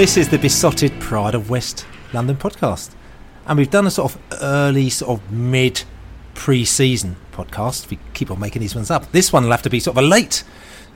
This is the Beesotted Pride of West London podcast. And we've done a sort of early, sort of mid pre season podcast. We keep on making these ones up. This one will have to be sort of a late,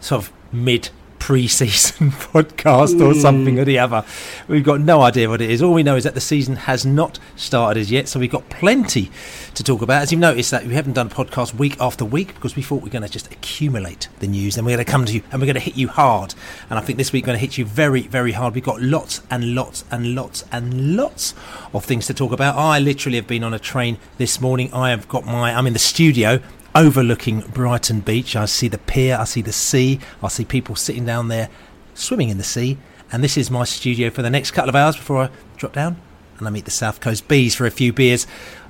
sort of mid pre-season podcast or mm. something or the other. We've got no idea what it is. All we know is that the season has not started as yet, so we've got plenty to talk about. As you've noticed, that we haven't done a podcast week after week because we thought we are going to just accumulate the news, and we're going to come to you and we're going to hit you hard. And I think this week we're going to hit you very, very hard. We've got lots and lots and lots and lots of things to talk about. I literally have been on a train this morning. I have got my. I'm in the studio overlooking Brighton Beach. I see the pier, I see the sea, I see people sitting down there swimming in the sea. And this is my studio for the next couple of hours before I drop down and I meet the South Coast Bees for a few beers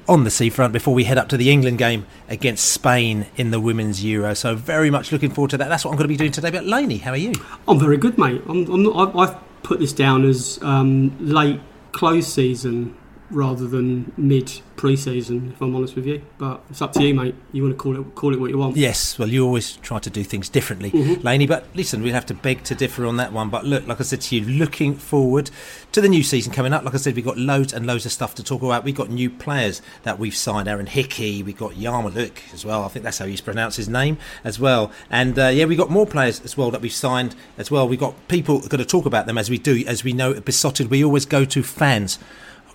on the seafront before we head up to the England game against Spain in the Women's Euro. So very much looking forward to that. That's what I'm going to be doing today. But Laney, how are you? I'm very good, mate. Not, I've put this down as um, late close season rather than mid pre-season, if I'm honest with you. But it's up to you, mate. You want to call it call it what you want. Yes, well, you always try to do things differently, mm-hmm. Laney. But listen, we'd have to beg to differ on that one. But look, like I said to you, looking forward to the new season coming up. Like I said, we've got loads and loads of stuff to talk about. We've got new players that we've signed. Aaron Hickey, we've got Yarmouk as well. I think that's how you pronounce his name as well. And uh, yeah, we've got more players as well that we've signed as well. We've got people going to talk about them as we do. As we know, at Beesotted, we always go to fans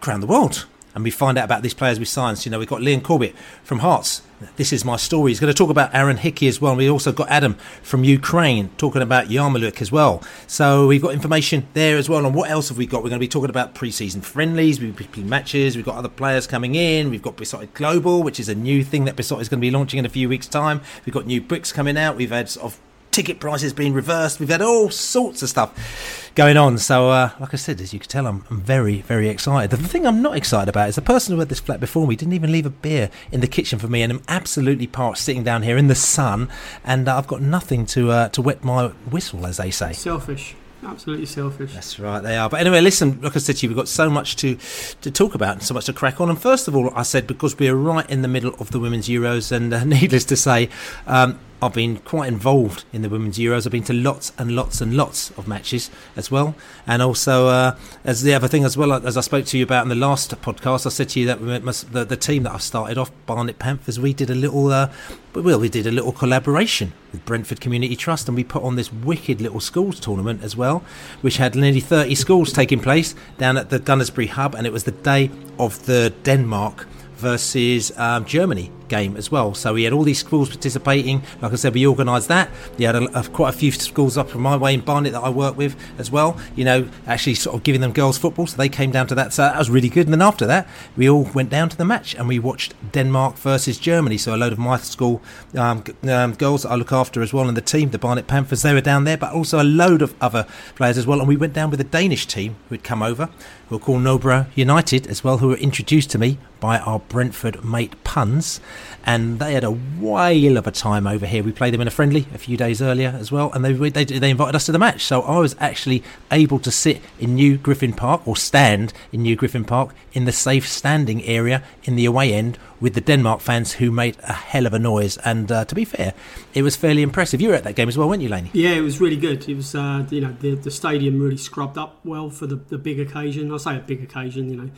around the world and we find out about these players we signed. You know, we've got Liam Corbett from Hearts. This is my story. He's going to talk about Aaron Hickey as well. And we also got Adam from Ukraine talking about Yarmouk as well. So we've got information there as well. And what else have we got? We're going to be talking about pre-season friendlies, we've been playing matches. We've got other players coming in. We've got Beesotted Global, which is a new thing that Beesotted is going to be launching in a few weeks' time. We've got new bricks coming out. We've had sort of ticket prices being reversed. We've had all sorts of stuff going on. So, uh, like I said, as you can tell, I'm, I'm, very, very excited. The thing I'm not excited about is the person who had this flat before me didn't even leave a beer in the kitchen for me, and I'm absolutely parched sitting down here in the sun, and uh, I've got nothing to uh, to wet my whistle, as they say. Selfish. Absolutely selfish. That's right, they are. But anyway, listen, like I said to you, we've got so much to, to talk about and so much to crack on. And first of all, I said because we're right in the middle of the Women's Euros, and uh, needless to say, um, I've been quite involved in the Women's Euros. I've been to lots and lots and lots of matches as well. And also, uh, as the other thing as well, as I spoke to you about in the last podcast, I said to you that we must, the, the team that I started off, Barnet Panthers, we did a little, uh, well, we did a little collaboration with Brentford Community Trust, and we put on this wicked little schools tournament as well, which had nearly 30 schools taking place down at the Gunnersbury Hub, and it was the day of the Denmark versus um, Germany game as well. So we had all these schools participating. Like I said, we organised that. We had a, a, quite a few schools up from my way in Barnet that I work with as well. You know, actually sort of giving them girls football. So they came down to that. So that was really good. And then after that, we all went down to the match and we watched Denmark versus Germany. So a load of my school um, um, girls that I look after as well and the team, the Barnet Panthers, they were down there, but also a load of other players as well. And we went down with a Danish team who had come over, who were called Nobra United as well, who were introduced to me by our Brentford mate Puns. And they had a whale of a time over here. We played them in a friendly a few days earlier as well, and they they, they invited us to the match. So I was actually able to sit in New Griffin Park or stand in New Griffin Park in the safe standing area in the away end with the Denmark fans who made a hell of a noise. And uh, to be fair, it was fairly impressive. You were at that game as well, weren't you, Laney? Yeah, it was really good. It was, uh, you know, the, the stadium really scrubbed up well for the, the big occasion. I say a big occasion, you know,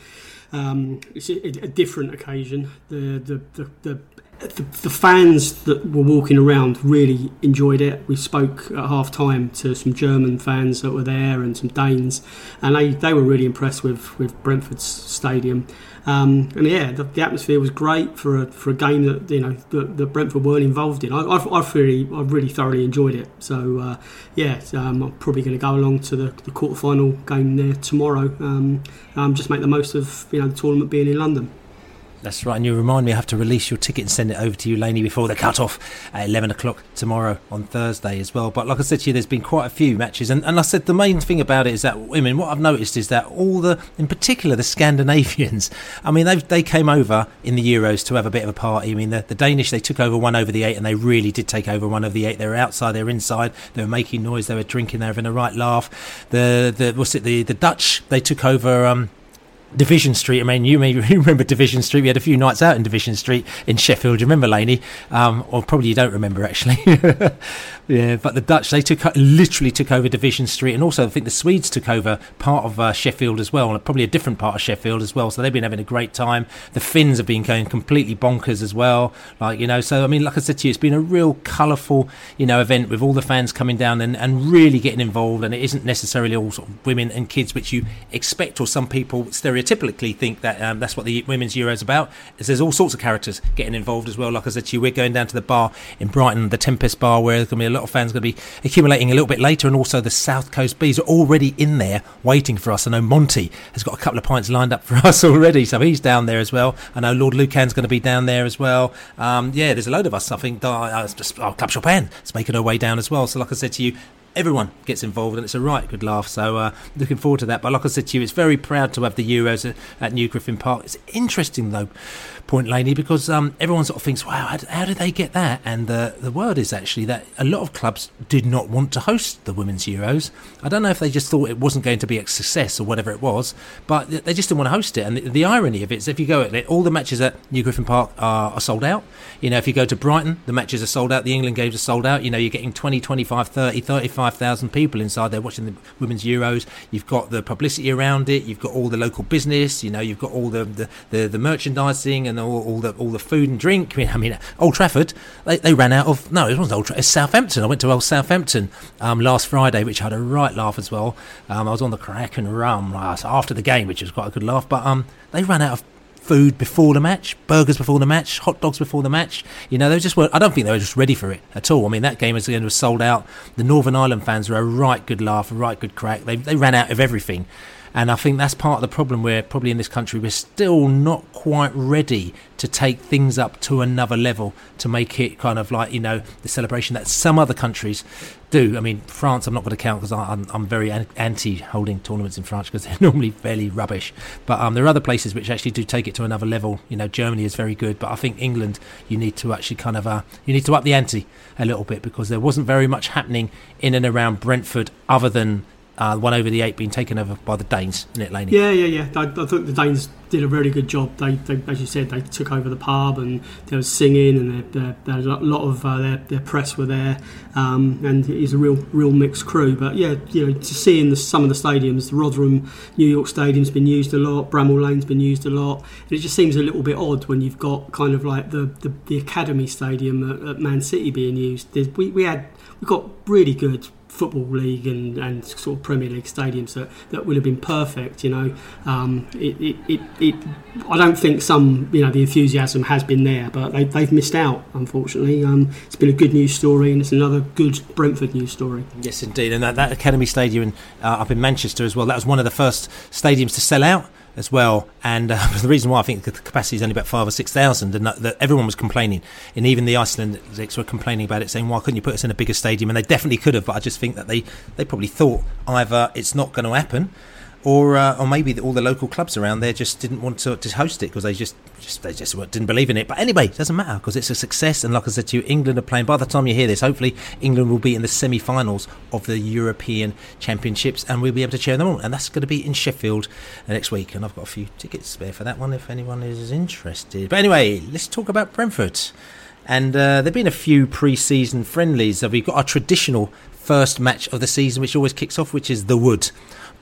um, it's a, a, different occasion. The the, the, the the, the, fans that were walking around really enjoyed it. We spoke at half time to some German fans that were there and some Danes, and they, they were really impressed with, with Brentford's stadium. Um, and yeah, the, the, atmosphere was great for a, for a game that you know that, that Brentford weren't involved in. I, I, I really I really thoroughly enjoyed it. So uh, yeah, um, I'm probably going to go along to the, the quarter final game there tomorrow. Um, um, just make the most of you know the tournament being in London. That's right, and you remind me I have to release your ticket and send it over to you, Laney, before the cut off at 11 o'clock tomorrow on Thursday as well. But like I said to you, there's been quite a few matches, and, and I said the main thing about it is that, I mean, what I've noticed is that all the, in particular, the Scandinavians, I mean, they they came over in the Euros to have a bit of a party. I mean, the, the Danish, they took over One Over The Ait, and they really did take over One Over The Ait. They were outside, they were inside, they were making noise, they were drinking, they were having a right laugh. The, the what's it, the, the Dutch, they took over. Um, Division Street. I mean, you may remember Division Street. We had a few nights out in Division Street in Sheffield. You remember, Laney? Um, or probably you don't remember actually. yeah, but the Dutch they took literally took over Division Street, and also I think the Swedes took over part of uh, Sheffield as well, and probably a different part of Sheffield as well. So they've been having a great time. The Finns have been going completely bonkers as well. Like you know, so I mean, like I said to you, it's been a real colourful you know event with all the fans coming down and, and really getting involved. And it isn't necessarily all sort of women and kids, which you expect, or some people stereotypically stereotypically think that um, that's what the women's Euro is about. Is there's all sorts of characters getting involved as well. Like I said to you, we're going down to the bar in Brighton, the Tempest Bar, where there's going to be a lot of fans going to be accumulating a little bit later, and also the South Coast Bees are already in there waiting for us. I know Monty has got a couple of pints lined up for us already, so he's down there as well. I know Lord Lucan's going to be down there as well. Um, yeah, there's a load of us. I think uh, oh, Club Chopin is making her way down as well. So, like I said to you, everyone gets involved and it's a right good laugh. So uh, looking forward to that. But like I said to you, it's very proud to have the Euros at, at New Griffin Park. It's interesting though, Point Laney, because um, everyone sort of thinks, wow, how, how, did they get that? And the the word is actually that a lot of clubs did not want to host the Women's Euros. I don't know if they just thought it wasn't going to be a success or whatever it was, but they just didn't want to host it. And the, the irony of it is, if you go at it, all the matches at New Griffin Park are, are sold out. You know, if you go to Brighton, the matches are sold out. The England games are sold out. You know, you're getting 20, 25, 30, 35,000 people inside there watching the Women's Euros. You've got the publicity around it. You've got all the local business. You know, you've got all the the, the, the merchandising and all, all, the all the food and drink. I mean, Old Trafford, they, they ran out of no, it wasn't Old Trafford. It's Southampton. I went to Old Southampton um, last Friday, which I had a right laugh as well. Um, I was on the crack and rum after the game, which was quite a good laugh. But um, they ran out of food before the match, burgers before the match, hot dogs before the match. You know, they just were. I don't think they were just ready for it at all. I mean, that game was, was sold out. The Northern Ireland fans were a right good laugh, a right good crack. They they ran out of everything. And I think that's part of the problem We're probably in this country we're still not quite ready to take things up to another level to make it kind of like, you know, the celebration that some other countries do. I mean, France, I'm not going to count because I'm, I'm very anti holding tournaments in France because they're normally fairly rubbish. But um, there are other places which actually do take it to another level. You know, Germany is very good, but I think England, you need to actually kind of, uh, you need to up the ante a little bit because there wasn't very much happening in and around Brentford other than uh, One Over The Ait being taken over by the Danes, isn't it, Laney? Yeah, yeah, yeah. I, I think the Danes did a really good job. They, they, as you said, they took over the pub and there was singing and there, there, a lot of uh, their, their press were there, um, and it's a real real mixed crew. But yeah, you know, to see in the, some of the stadiums, the Rotherham New York Stadium's been used a lot, Bramall Lane's been used a lot. And it just seems a little bit odd when you've got kind of like the the, the Academy Stadium at, at Man City being used. We we had we got really good football league and, and sort of Premier League stadiums that, that would have been perfect. You know, um, it, it, it, it, I don't think some you know the enthusiasm has been there, but they, they've missed out unfortunately. Um, it's been a good news story and it's another good Brentford news story. Yes, indeed, and that, that Academy Stadium uh, up in Manchester as well. That was one of the first stadiums to sell out as well. And uh, the reason why I think the capacity is only about five or six thousand, and that, that, everyone was complaining, and even the Icelandics were complaining about it, saying, "Why couldn't you put us in a bigger stadium?" And they definitely could have, but I just think that they they probably thought either it's not going to happen. Or uh, or maybe all the local clubs around there just didn't want to, to host it because they just, just they just didn't believe in it. But anyway, it doesn't matter because it's a success. And like I said to you, England are playing. By the time you hear this, hopefully England will be in the semi-finals of the European Championships, and we'll be able to cheer them on. And that's going to be in Sheffield next week. And I've got a few tickets spare for that one if anyone is interested. But anyway, let's talk about Brentford. And uh, there've been a few pre-season friendlies. We've got our traditional first match of the season, which always kicks off, which is the Wood.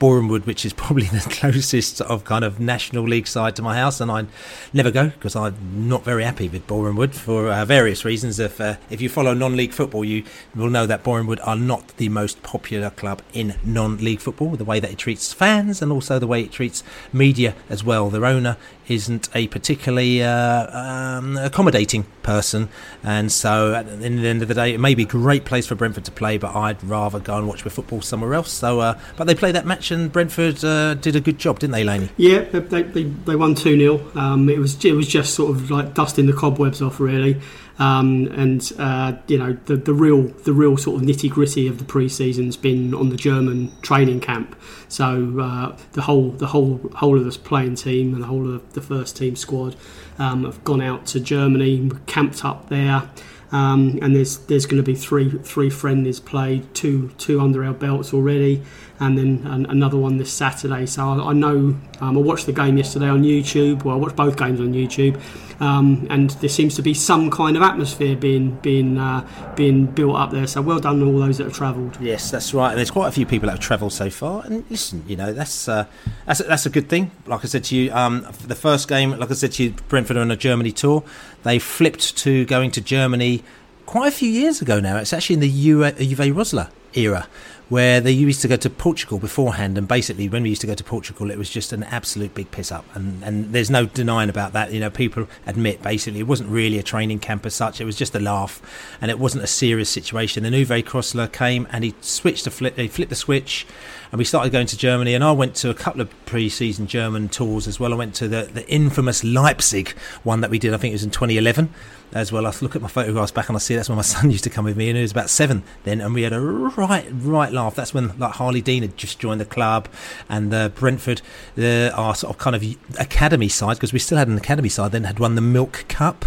Boreham Wood, which is probably the closest of kind of National League side to my house, and I never go because I'm not very happy with Boreham Wood for uh, various reasons. If uh, if you follow non-league football, you will know that Boreham Wood are not the most popular club in non-league football. The way that it treats fans and also the way it treats media as well. Their owner isn't a particularly uh, um, accommodating person, and so at the end of the day, it may be a great place for Brentford to play, but I'd rather go and watch my football somewhere else. So, uh, but they played that match, and Brentford uh, did a good job, didn't they, Laney? Yeah, they, they, they won two 0 um, It was it was just sort of like dusting the cobwebs off, really. Um, and uh, you know the the real the real sort of nitty gritty of the pre-season's been on the German training camp. So uh, the whole the whole whole of this playing team and the whole of the first team squad um, have gone out to Germany, camped up there. Um, and there's there's going to be three three friendlies played, two two under our belts already, and then an, another one this Saturday. So I, I know um, I watched the game yesterday on YouTube. Well, I watched both games on YouTube, um, and there seems to be some kind of atmosphere being being uh, being built up there. So well done to all those that have travelled. Yes, that's right. And there's quite a few people that have travelled so far. And listen, you know that's uh, that's a, that's a good thing. Like I said to you, um, the first game, like I said to you, Brentford on a Germany tour. They flipped to going to Germany quite a few years ago now. It's actually in the Uwe Rosler era, where they used to go to Portugal beforehand, and basically when we used to go to Portugal, it was just an absolute big piss up, and and there's no denying about that. You know, people admit basically it wasn't really a training camp as such; it was just a laugh, and it wasn't a serious situation. The Uwe Rosler came and he switched the flip, he flipped the switch, and we started going to Germany. And I went to a couple of pre-season German tours as well. I went to the the infamous Leipzig one that we did. I think it was in 2011 as well. I look at my photographs back and I see that's when my son used to come with me, and he was about seven then, and we had a right, right That's when like Harlee Dean had just joined the club, and uh, Brentford, uh, our sort of kind of academy side, because we still had an academy side, then had won the Milk Cup.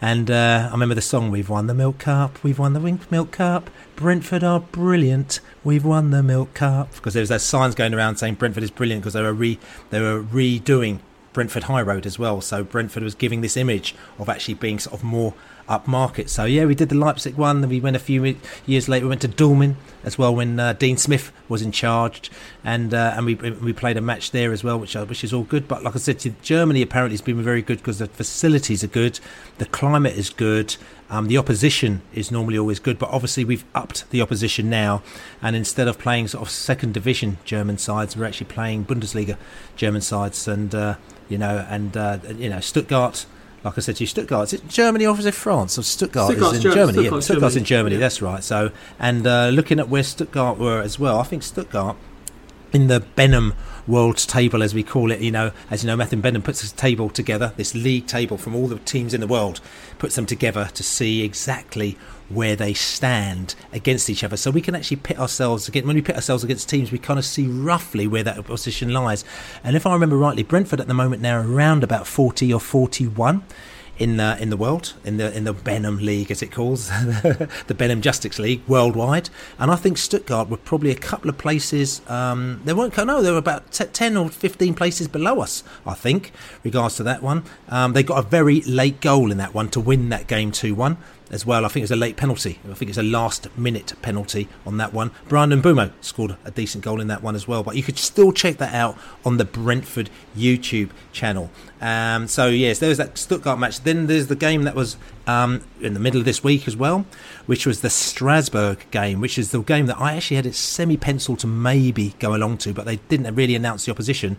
And uh, I remember the song, We've won the Milk Cup, we've won the Milk Cup, Brentford are brilliant, we've won the Milk Cup. Because there was those signs going around saying Brentford is brilliant because they were re, they were redoing Brentford High Road as well. So Brentford was giving this image of actually being sort of more upmarket. So yeah, we did the Leipzig one. Then we went a few years later. We went to Dülmen as well when uh, Dean Smith was in charge, and uh, and we we played a match there as well, which uh, which is all good. But like I said, Germany apparently has been very good because the facilities are good, the climate is good. Um, the opposition is normally always good, but obviously we've upped the opposition now, and instead of playing sort of second division German sides, we're actually playing Bundesliga German sides, and uh, you know, and uh, you know Stuttgart like I said to you, Stuttgart. Is it Germany or is it France? Or Stuttgart Stuttgart's is in Germany. Germany. Stuttgart's yeah, Stuttgart's Germany. in Germany. Yeah. That's right. So, and uh, looking at where Stuttgart were as well, I think Stuttgart in the Benham World Table, as we call it, you know, as you know, Matthew Benham puts this table together, this league table from all the teams in the world, puts them together to see exactly where they stand against each other. So we can actually pit ourselves against when we pit ourselves against teams, we kind of see roughly where that position lies. And if I remember rightly, Brentford at the moment now around about forty or forty-one in the in the world in the in the Benham League as it calls the Benham Justice League worldwide and I think Stuttgart were probably a couple of places um, they weren't no they were about t- 10 or 15 places below us I think regards to that one um, they got a very late goal in that one to win that game 2-1 as well. I think it was a late penalty. I think it's a last minute penalty on that one. Brandon Mbeumo scored a decent goal in that one as well. But you could still check that out on the Brentford YouTube channel. Um, so yes, there's that Stuttgart match. Then there's the game that was um, in the middle of this week as well, which was the Strasbourg game, which is the game that I actually had it semi-penciled to maybe go along to, but they didn't really announce the opposition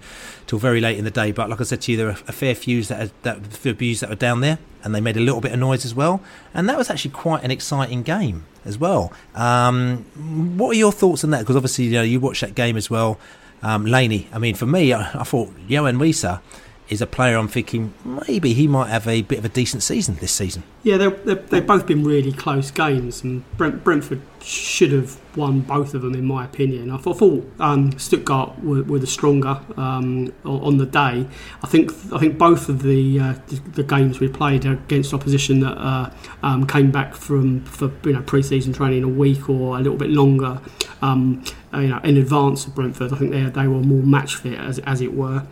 till very late in the day. But like I said to you, there are a fair few that are, that few that were down there, and they made a little bit of noise as well, and that was actually quite an exciting game as well. Um, what are your thoughts on that? Because obviously, you know, you watched that game as well, um, Laney. I mean, for me, I, I thought Yoane Wissa is a player I'm thinking maybe he might have a bit of a decent season this season. Yeah, they've both been really close games, and Brent, Brentford should have won both of them, in my opinion. I thought um, Stuttgart were, were, the stronger um, on the day. I think I think both of the uh, the, games we played against opposition that uh, um, came back from for you know pre-season training a week or a little bit longer, um, you know, in advance of Brentford. I think they they were more match fit as, as it were.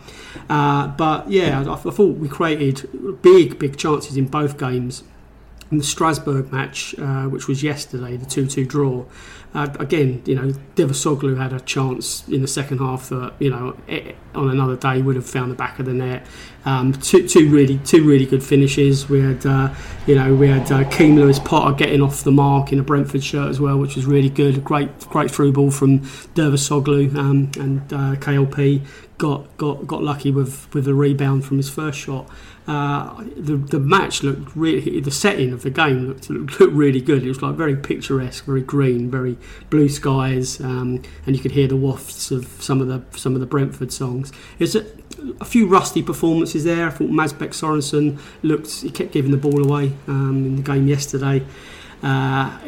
Uh, but yeah, I, I thought we created big big chances in both games in the Strasbourg match, uh, which was yesterday, the 2 2 draw, uh, again, you know, Dervisoglu had a chance in the second half that, you know, it, on another day would have found the back of the net. Um, two, two really two really good finishes. We had, uh, you know, we had uh, Keane Lewis Potter getting off the mark in a Brentford shirt as well, which was really good. A great great through ball from Dervisoglu um, and uh, KLP got, got got lucky with, with the rebound from his first shot. Uh, the the match looked really the setting of the game looked, looked really good. It was like very picturesque, very green, very blue skies, um, and you could hear the wafts of some of the some of the Brentford songs. It's a, a few rusty performances there. I thought Mads Bech Sorensen looked he kept giving the ball away um, in the game yesterday. Uh,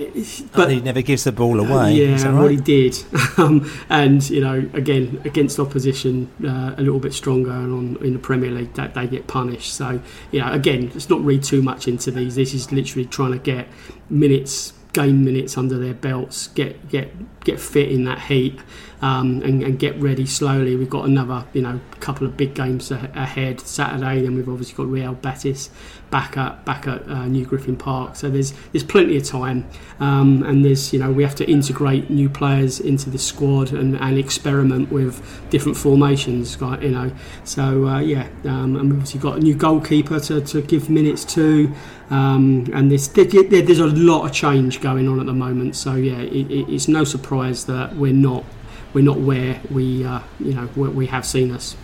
but he never gives the ball away. Yeah, right? what he did, um, and you know, again against opposition uh, a little bit stronger, and on in the Premier League that they get punished. So you know, again, let's not read too much into these. This is literally trying to get minutes, gain minutes under their belts, get get get fit in that heat um, and, and, get ready slowly. We've got another, you know, couple of big games ahead Saturday. Then we've obviously got Real Betis back at back at uh, New Griffin Park. So there's there's plenty of time, um, and there's you know we have to integrate new players into the squad and, and experiment with different formations. You know, so uh, yeah, um, and we've obviously got a new goalkeeper to, to give minutes to. Um, and there's, there's a lot of change going on at the moment, so yeah, it, it's no surprise that we're not we're not where we uh, you know where we have seen us.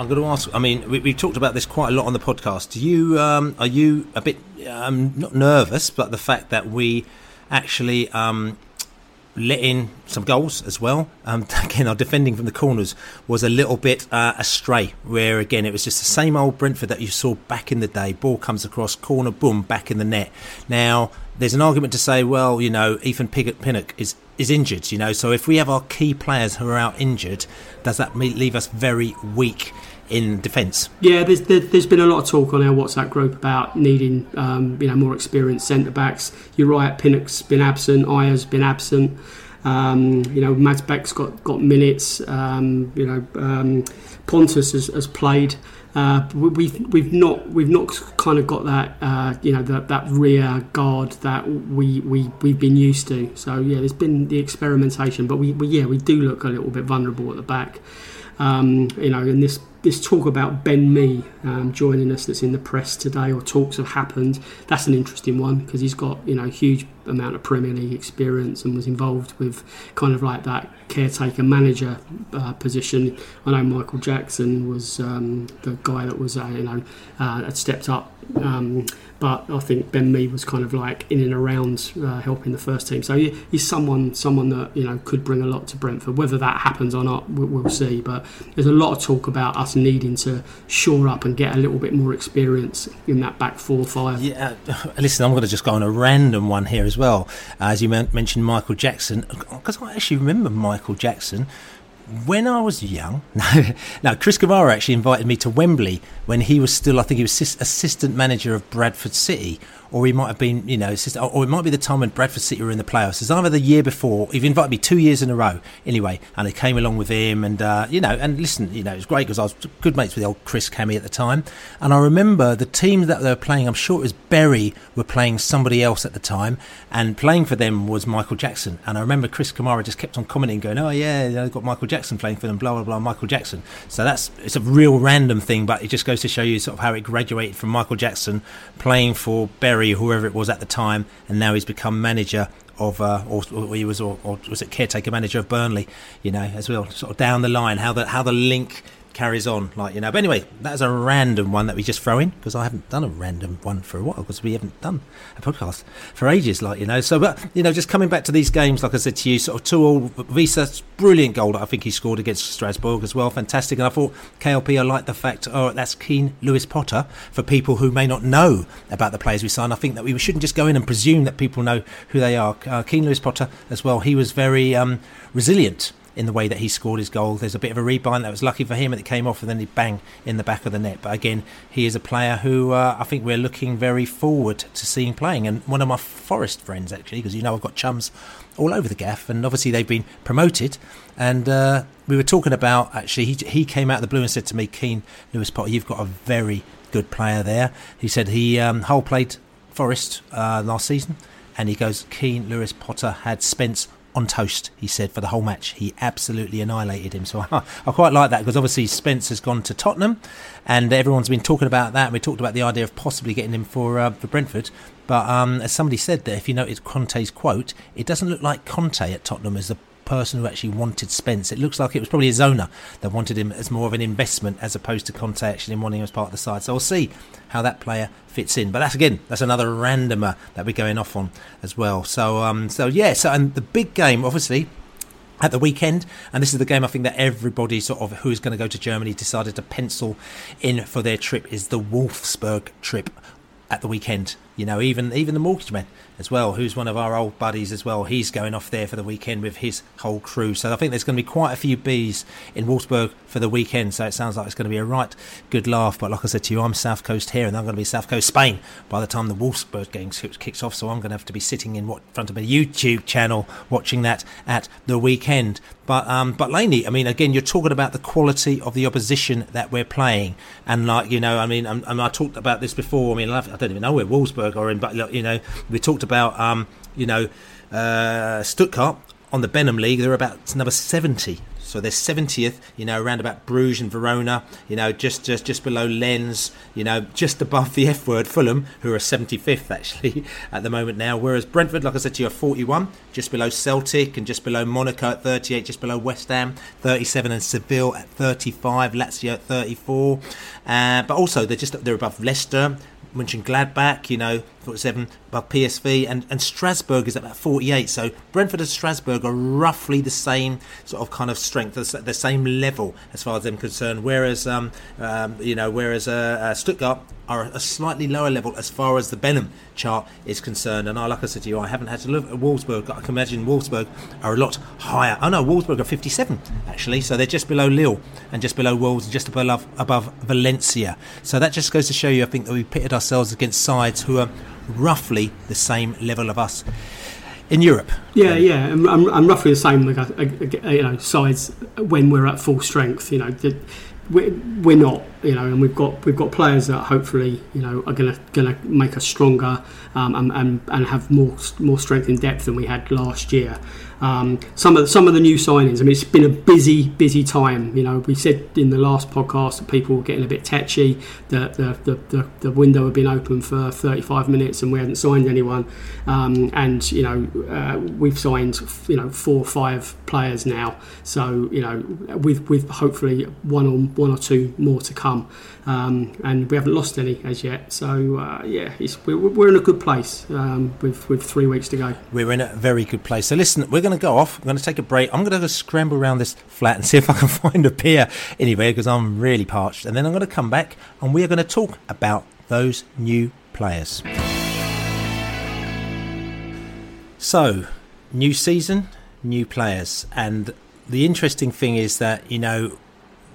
I'm going to ask. I mean, we, have talked about this quite a lot on the podcast. Do you um, are you a bit um, not nervous, but the fact that we actually um, let in some goals as well. Um, again, our defending from the corners was a little bit uh, astray, where again it was just the same old Brentford that you saw back in the day. Ball comes across, corner, boom, back in the net. Now, there's an argument to say, well, you know, Ethan Pinnock is is injured, you know, so if we have our key players who are out injured, does that leave us very weak? In defence. Yeah, there's there, has been a lot of talk on our WhatsApp group about needing um, you know more experienced centre backs. You're right, Pinnock's been absent, Ajer's been absent. Um, you know, Mads Bech's got got minutes. Um, you know, um, Pontus has, has played. Uh, we've we've not we've not kind of got that uh, you know that that rear guard that we we we've been used to. So yeah, there's been the experimentation, but we, we yeah we do look a little bit vulnerable at the back. Um, you know, and this this talk about Ben Mee um, joining us that's in the press today, or talks have happened. That's an interesting one because he's got you know huge amount of Premier League experience and was involved with kind of like that caretaker manager uh, position. I know Michael Jackson was um, the guy that was uh, you know uh, stepped up. Um, but I think Ben Mee was kind of like in and around uh, helping the first team. So he's someone someone that you know could bring a lot to Brentford. Whether that happens or not, we'll, we'll see. But there's a lot of talk about us needing to shore up and get a little bit more experience in that back four five. Yeah, listen, I'm going to just go on a random one here as well. As you mentioned, Michael Jackson, because I actually remember Michael Jackson when I was young, now Chris Kamara actually invited me to Wembley when he was still, I think he was assistant manager of Bradford City or he might have been, you know, or it might be the time when Bradford City were in the playoffs. It's either the year before. He invited me two years in a row, anyway, and I came along with him, and uh, you know, and listen, you know, it was great because I was good mates with the old Chris Cammy at the time, and I remember the team that they were playing. I'm sure it was Bury were playing somebody else at the time, and playing for them was Michael Jackson. And I remember Chris Kamara just kept on commenting, going, "Oh yeah, they've got Michael Jackson playing for them, blah blah blah, Michael Jackson." So that's it's a real random thing, but it just goes to show you sort of how it graduated from Michael Jackson playing for Bury, whoever it was at the time, and now he's become manager of, uh, or, or, he was, or, or, was it caretaker manager of Burnley? You know, as well, sort of down the line, how the how the link carries on, like you know. But anyway, that's a random one that we just throw in because I haven't done a random one for a while because we haven't done a podcast for ages, like you know. So, but you know, just coming back to these games, like I said to you, sort of two all. Wissa, brilliant goal that I think he scored against Strasbourg as well, fantastic. And I thought KLP, I like the fact, oh, that's Keane Lewis Potter for people who may not know about the players we signed. I think that we shouldn't just go in and presume that people know who they are. Uh, Keane Lewis Potter as well. He was very um, resilient in the way that he scored his goal. There's a bit of a rebound that was lucky for him and it came off and then he bang in the back of the net. But again, he is a player who uh, I think we're looking very forward to seeing playing. And one of my Forest friends, actually, because you know I've got chums all over the gaff and obviously they've been promoted. And uh, we were talking about, actually, he, he came out of the blue and said to me, Keane Lewis Potter, you've got a very good player there. He said he um, whole played Forest uh, last season and he goes, Keane Lewis Potter had Spence on toast, he said, for the whole match. He absolutely annihilated him. So I, I quite like that because obviously Spence has gone to Tottenham and everyone's been talking about that. We talked about the idea of possibly getting him for uh, for Brentford. But um, as somebody said there, if you notice Conte's quote, it doesn't look like Conte at Tottenham is the person who actually wanted Spence. It looks like it was probably his owner that wanted him as more of an investment as opposed to Conte actually wanting him as part of the side. So we'll see how that player fits in. But that's again, that's another randomer that we're going off on as well. So um, so yeah. So and the big game, obviously, at the weekend, and this is the game I think that everybody sort of who's going to go to Germany decided to pencil in for their trip is the Wolfsburg trip at the weekend. You know, even even the mortgage man as well, who's one of our old buddies as well. He's going off there for the weekend with his whole crew. So I think there's going to be quite a few bees in Wolfsburg for the weekend. So it sounds like it's going to be a right good laugh. But like I said to you, I'm South Coast here, and I'm going to be South Coast Spain by the time the Wolfsburg game kicks off. So I'm going to have to be sitting in what front of a YouTube channel watching that at the weekend. But um, but Laney, I mean, again, you're talking about the quality of the opposition that we're playing, and like you know, I mean, I'm, i talked about this before. I mean, I don't even know where Wolfsburg are in, but you know, we talked about um, you know, uh, Stuttgart on the Benham League. They're about number 70 so they're 70th, you know, around about Bruges and Verona, you know, just just just below Lens, you know, just above the F word, Fulham, who are 75th actually at the moment now. Whereas Brentford, like I said to you, are 41, just below Celtic and just below Monaco at 38, just below West Ham 37, and Seville at 35, Lazio at 34. Uh, but also they're just they're above Leicester, Mönchengladbach, you know, 47 above PSV, and, and Strasbourg is about 48. So Brentford and Strasbourg are roughly the same sort of kind of strength, the same level as far as I'm concerned. Whereas, um, um, you know, whereas uh, uh, Stuttgart are a slightly lower level as far as the Benham chart is concerned. And I, like I said to you, I haven't had to look at Wolfsburg. I can imagine Wolfsburg are a lot higher. Oh no, Wolfsburg are 57 actually, so they're just below Lille and just below Wolves and just above above Valencia. So that just goes to show you, I think, that we pitted ourselves against sides who are roughly the same level of us in Europe. Yeah, yeah, and, and roughly the same, like, uh, uh, you know, size when we're at full strength. You know, we're, we're not, you know, and we've got we've got players that hopefully, you know, are gonna gonna make us stronger um, and, and and have more more strength in depth than we had last year. Um, some of the, some of the new signings. I mean, it's been a busy, busy time. You know, we said in the last podcast that people were getting a bit tetchy. That the, the, the, the, window had been open for 35 minutes and we hadn't signed anyone. Um, and you know, uh, we've signed you know four or five players now. So you know, with with hopefully one or one or two more to come. Um, and we haven't lost any as yet. So uh, yeah, we're, we're, in a good place um, with with three weeks to go. We're in a very good place. So listen, we're going to go off. I'm going to take a break. I'm going to go scramble around this flat and see if I can find a beer anyway because I'm really parched. And then I'm going to come back and we are going to talk about those new players. So, new season, new players, and the interesting thing is that you know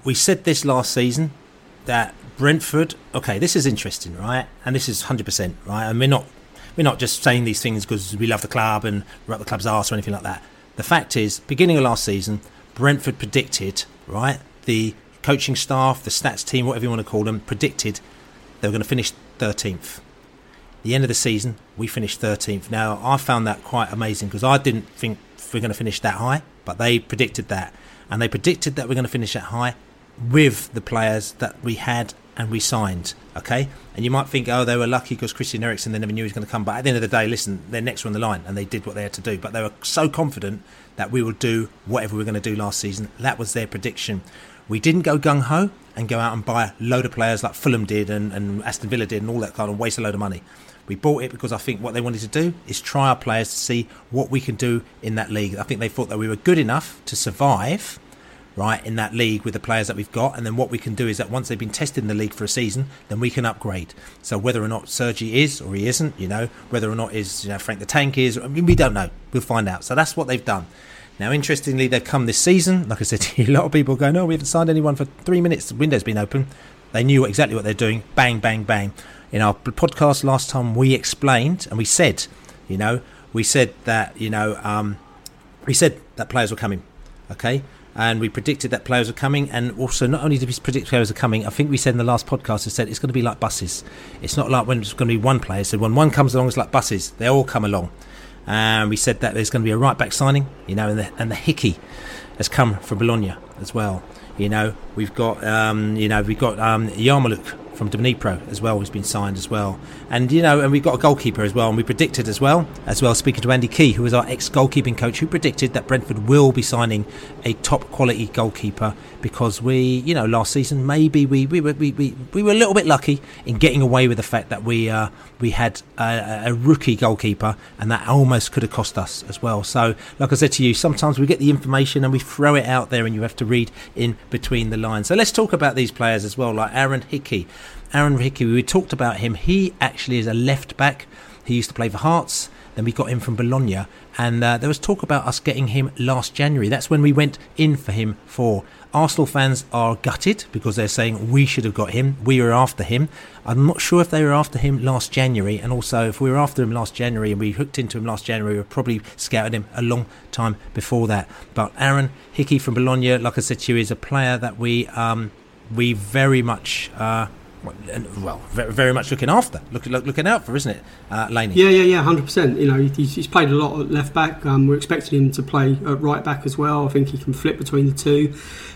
we said this last season that Brentford. Okay, this is interesting, right? And this is hundred percent right. And we're not we're not just saying these things because we love the club and we're up the club's arse or anything like that. The fact is, beginning of last season, Brentford predicted right the coaching staff, the stats team, whatever you want to call them, predicted they were going to finish thirteenth. The end of the season, we finished 13th. Now, I found that quite amazing because I didn't think we are going to finish that high, but they predicted that. And they predicted that we're going to finish that high with the players that we had and we signed. Okay, and you might think, oh, they were lucky because Christian Eriksen they never knew he was going to come. But at the end of the day, listen, they're next on the line, and they did what they had to do. But they were so confident that we will do whatever we were going to do last season. That was their prediction. We didn't go gung ho and go out and buy a load of players like Fulham did and, and Aston Villa did and all that kind of waste a load of money. We bought it because I think what they wanted to do is try our players to see what we can do in that league. I think they thought that we were good enough to survive, right, in that league with the players that we've got. And then what we can do is that once they've been tested in the league for a season, then we can upgrade. So whether or not Sergi is or he isn't, you know, whether or not is you know Frank the Tank is, I mean, we don't know. We'll find out. So that's what they've done. Now, interestingly, they've come this season. Like I said to you, a lot of people go, no, we haven't signed anyone for three minutes. The window's been open. They knew exactly what they're doing. Bang, bang, bang. In our podcast last time, we explained and we said, you know, we said that, you know, um, we said that players were coming, okay? And we predicted that players were coming. And also, not only did we predict players are coming, I think we said in the last podcast, we said it's going to be like buses. It's not like when it's going to be one player. So when one comes along, it's like buses. They all come along. And we said that there's going to be a right back signing, you know, and the, and the Hickey has come from Bologna as well. You know, we've got, um, you know, we've got um, Yarmouk from Dnipro as well, who's been signed as well. And, you know, and we've got a goalkeeper as well. And we predicted as well, as well, speaking to Andy Key, who was our ex goalkeeping coach, who predicted that Brentford will be signing a top quality goalkeeper because we, you know, last season maybe we, we, were, we, we, we were a little bit lucky in getting away with the fact that we, uh, we had a, a rookie goalkeeper and that almost could have cost us as well. So, like I said to you, sometimes we get the information and we throw it out there and you have to read in between the lines. So let's talk about these players as well, like Aaron Hickey. Aaron Hickey, we talked about him. He actually is a left back. He used to play for Hearts. Then we got him from Bologna, and uh, there was talk about us getting him last January. That's when we went in for him for. Arsenal fans are gutted because they're saying we should have got him. We were after him. I'm not sure if they were after him last January, and also if we were after him last January and we hooked into him last January, we probably scouted him a long time before that. But Aaron Hickey from Bologna, like I said to you, is a player that we um, we very much. Uh, well, very much looking after, looking looking out for, isn't it, uh, Laney? Yeah, yeah, yeah, hundred percent. You know, he's, he's, played a lot at left back. Um, we're expecting him to play at right back as well. I think he can flip between the two.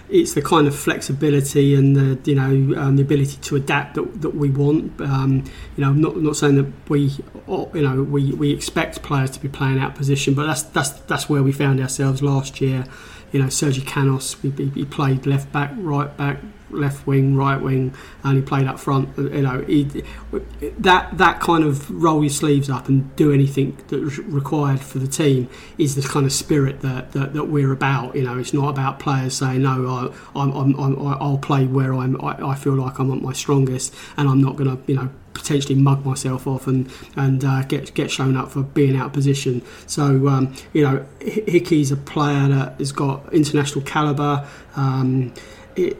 It's the kind of flexibility and the you know um, the ability to adapt that, that we want. Um, you know, I'm not not saying that we you know we, we expect players to be playing out position, but that's that's that's where we found ourselves last year. You know, Sergi Canos, he, he played left back, right back, left wing, right wing, and he played up front. You know, he, that that kind of roll your sleeves up and do anything that's required for the team is the kind of spirit that, that, that we're about. You know, it's not about players saying no, I, I'm, I'm, I'm, I'll play where I'm. I, I feel like I'm at my strongest, and I'm not going to, you know, potentially mug myself off and and uh, get get shown up for being out of position. So um, you know, Hickey's a player that has got international caliber. Um,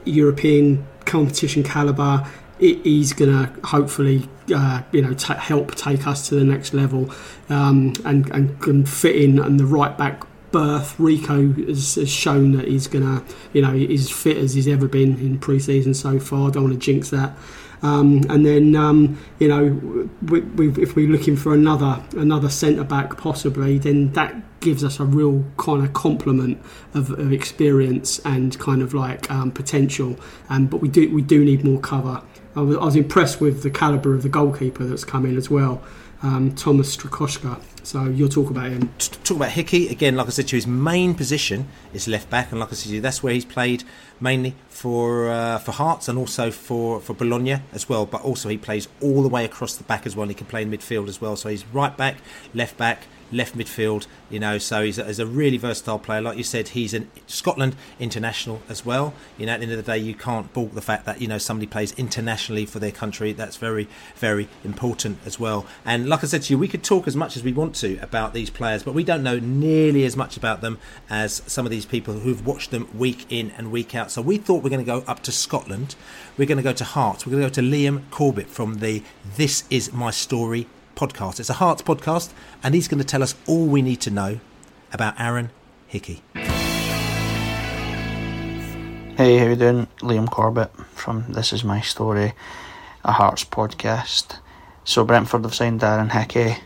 European competition caliber, he's going to hopefully uh, you know t- help take us to the next level um, and, and can fit in and the right back berth Rico has, has shown that he's going to you know he's fit as he's ever been in pre-season so far. Don't want to jinx that um, and then um, you know, we, we, if we're looking for another another centre back possibly, then that gives us a real kind of complement of, of experience and kind of like um, potential. Um, but we do we do need more cover. I was, I was impressed with the calibre of the goalkeeper that's come in as well um, Thomas Strakosha. So you'll talk about him. Talk about Hickey again. Like I said to you, his main position is left back, and like I said to you, that's where he's played mainly for uh, for Hearts and also for for Bologna as well. But also he plays all the way across the back as well. And he can play in midfield as well. So he's right back, left back, left midfield. You know, so he's a, he's a really versatile player. Like you said, he's a Scotland international as well. You know, at the end of the day, you can't balk the fact that you know somebody plays internationally for their country. That's very very important as well. And like I said to you, we could talk as much as we want to about these players, but we don't know nearly as much about them as some of these people who've watched them week in and week out. So we thought we're going to go up to Scotland. We're going to go to Hearts. We're going to go to Liam Corbett from the This Is My Story podcast. It's a Hearts podcast, and he's going to tell us all we need to know about Aaron Hickey. Hey, how you doing? Liam Corbett from This Is My Story, a Hearts podcast. So Brentford have signed Aaron Hickey.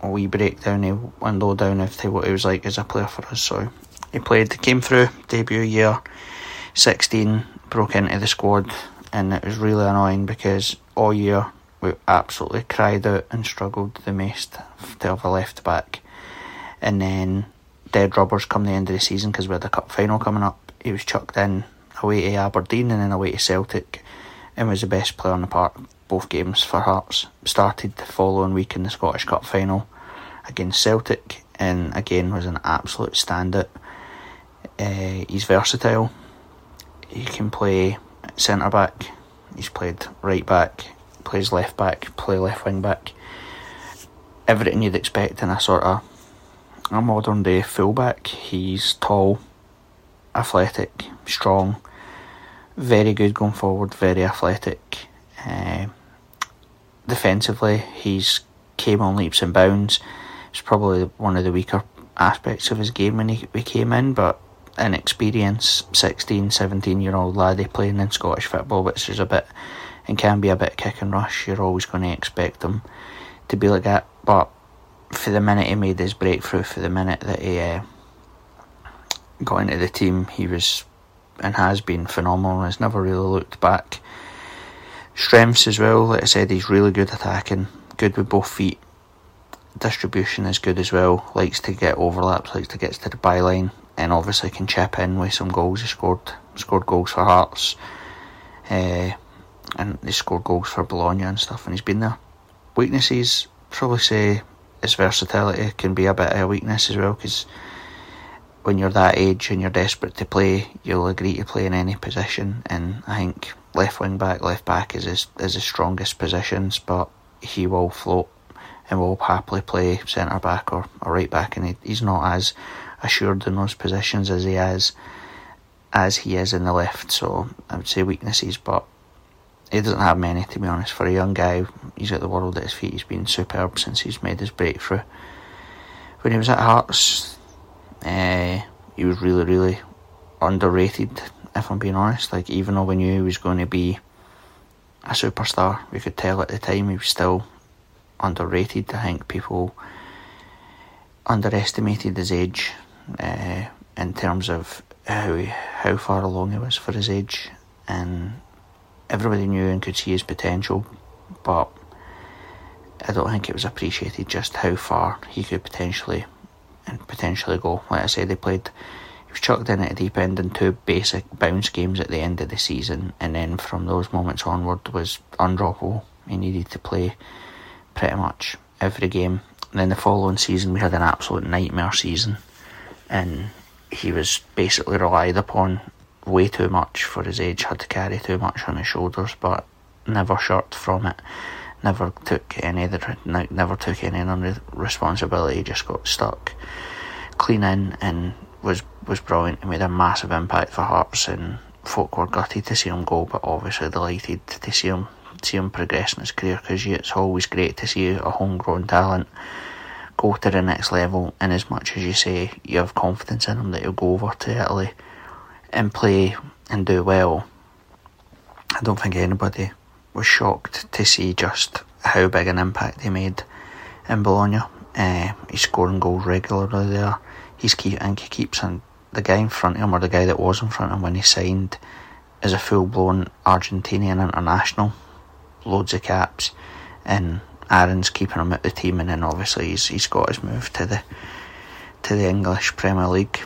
A wee breakdown, a window down of what he was like as a player for us. So he played, came through debut year, 16, broke into the squad and it was really annoying because all year we absolutely cried out and struggled the most to have a left back. And then dead rubbers come the end of the season because we had a cup final coming up. He was chucked in away to Aberdeen and then away to Celtic and was the best player on the park both games for Hearts. Started the following week in the Scottish Cup final against Celtic and again was an absolute standout. Uh, he's versatile. He can play centre back. He's played right back, plays left back, play left wing back. Everything you'd expect in a sort of a modern day fullback. He's tall, athletic, strong, very good going forward, very athletic. Uh, defensively, he's came on leaps and bounds. It's probably one of the weaker aspects of his game when he, he came in, but inexperience, 16, 17 year old laddie playing in Scottish football, which is a bit and can be a bit kick and rush. You're always going to expect him to be like that. But for the minute he made his breakthrough, for the minute that he uh, got into the team, he was and has been phenomenal. Has never really looked back. Strengths as well. Like I said, he's really good attacking, good with both feet. Distribution is good as well. Likes to get overlaps, likes to get to the byline, and obviously can chip in with some goals. He scored scored goals for Hearts, uh, and he scored goals for Bologna and stuff. And he's been there. Weaknesses, probably say his versatility can be a bit of a weakness as well because when you're that age and you're desperate to play, you'll agree to play in any position. And I think left wing back, left back is his is his strongest positions, but he will float and will happily play centre back or, or right back, and he, he's not as assured in those positions as he is as he is in the left. So I would say weaknesses, but he doesn't have many to be honest. For a young guy, he's got the world at his feet. He's been superb since he's made his breakthrough. When he was at Hearts, uh, he was really, really underrated. If I'm being honest, like even though we knew he was going to be a superstar, we could tell at the time he was still underrated. I think people underestimated his age uh, in terms of how how far along he was for his age, and everybody knew and could see his potential, but I don't think it was appreciated just how far he could potentially and potentially go. Like I said, they played. He was chucked in at the deep end in two basic bounce games at the end of the season, and then from those moments onward was undroppable. He needed to play pretty much every game. And then the following season, we had an absolute nightmare season, and he was basically relied upon way too much for his age, had to carry too much on his shoulders, but never shirked from it. Never took any the, never took any the responsibility. Just got stuck clean in and was was brilliant and made a massive impact for Hearts. And folk were gutted to see him go, but obviously delighted to see him see him progress in his career because it's always great to see a homegrown talent go to the next level. And as much as you say you have confidence in him that he'll go over to Italy and play and do well, I don't think anybody was shocked to see just how big an impact he made in Bologna. Uh, he's scoring goals regularly there. He's keep, I he keeps on the guy in front of him, or the guy that was in front of him when he signed, is a full blown Argentinian international. Loads of caps, and Aaron's keeping him at the team, and then obviously he's he's got his move to the to the English Premier League.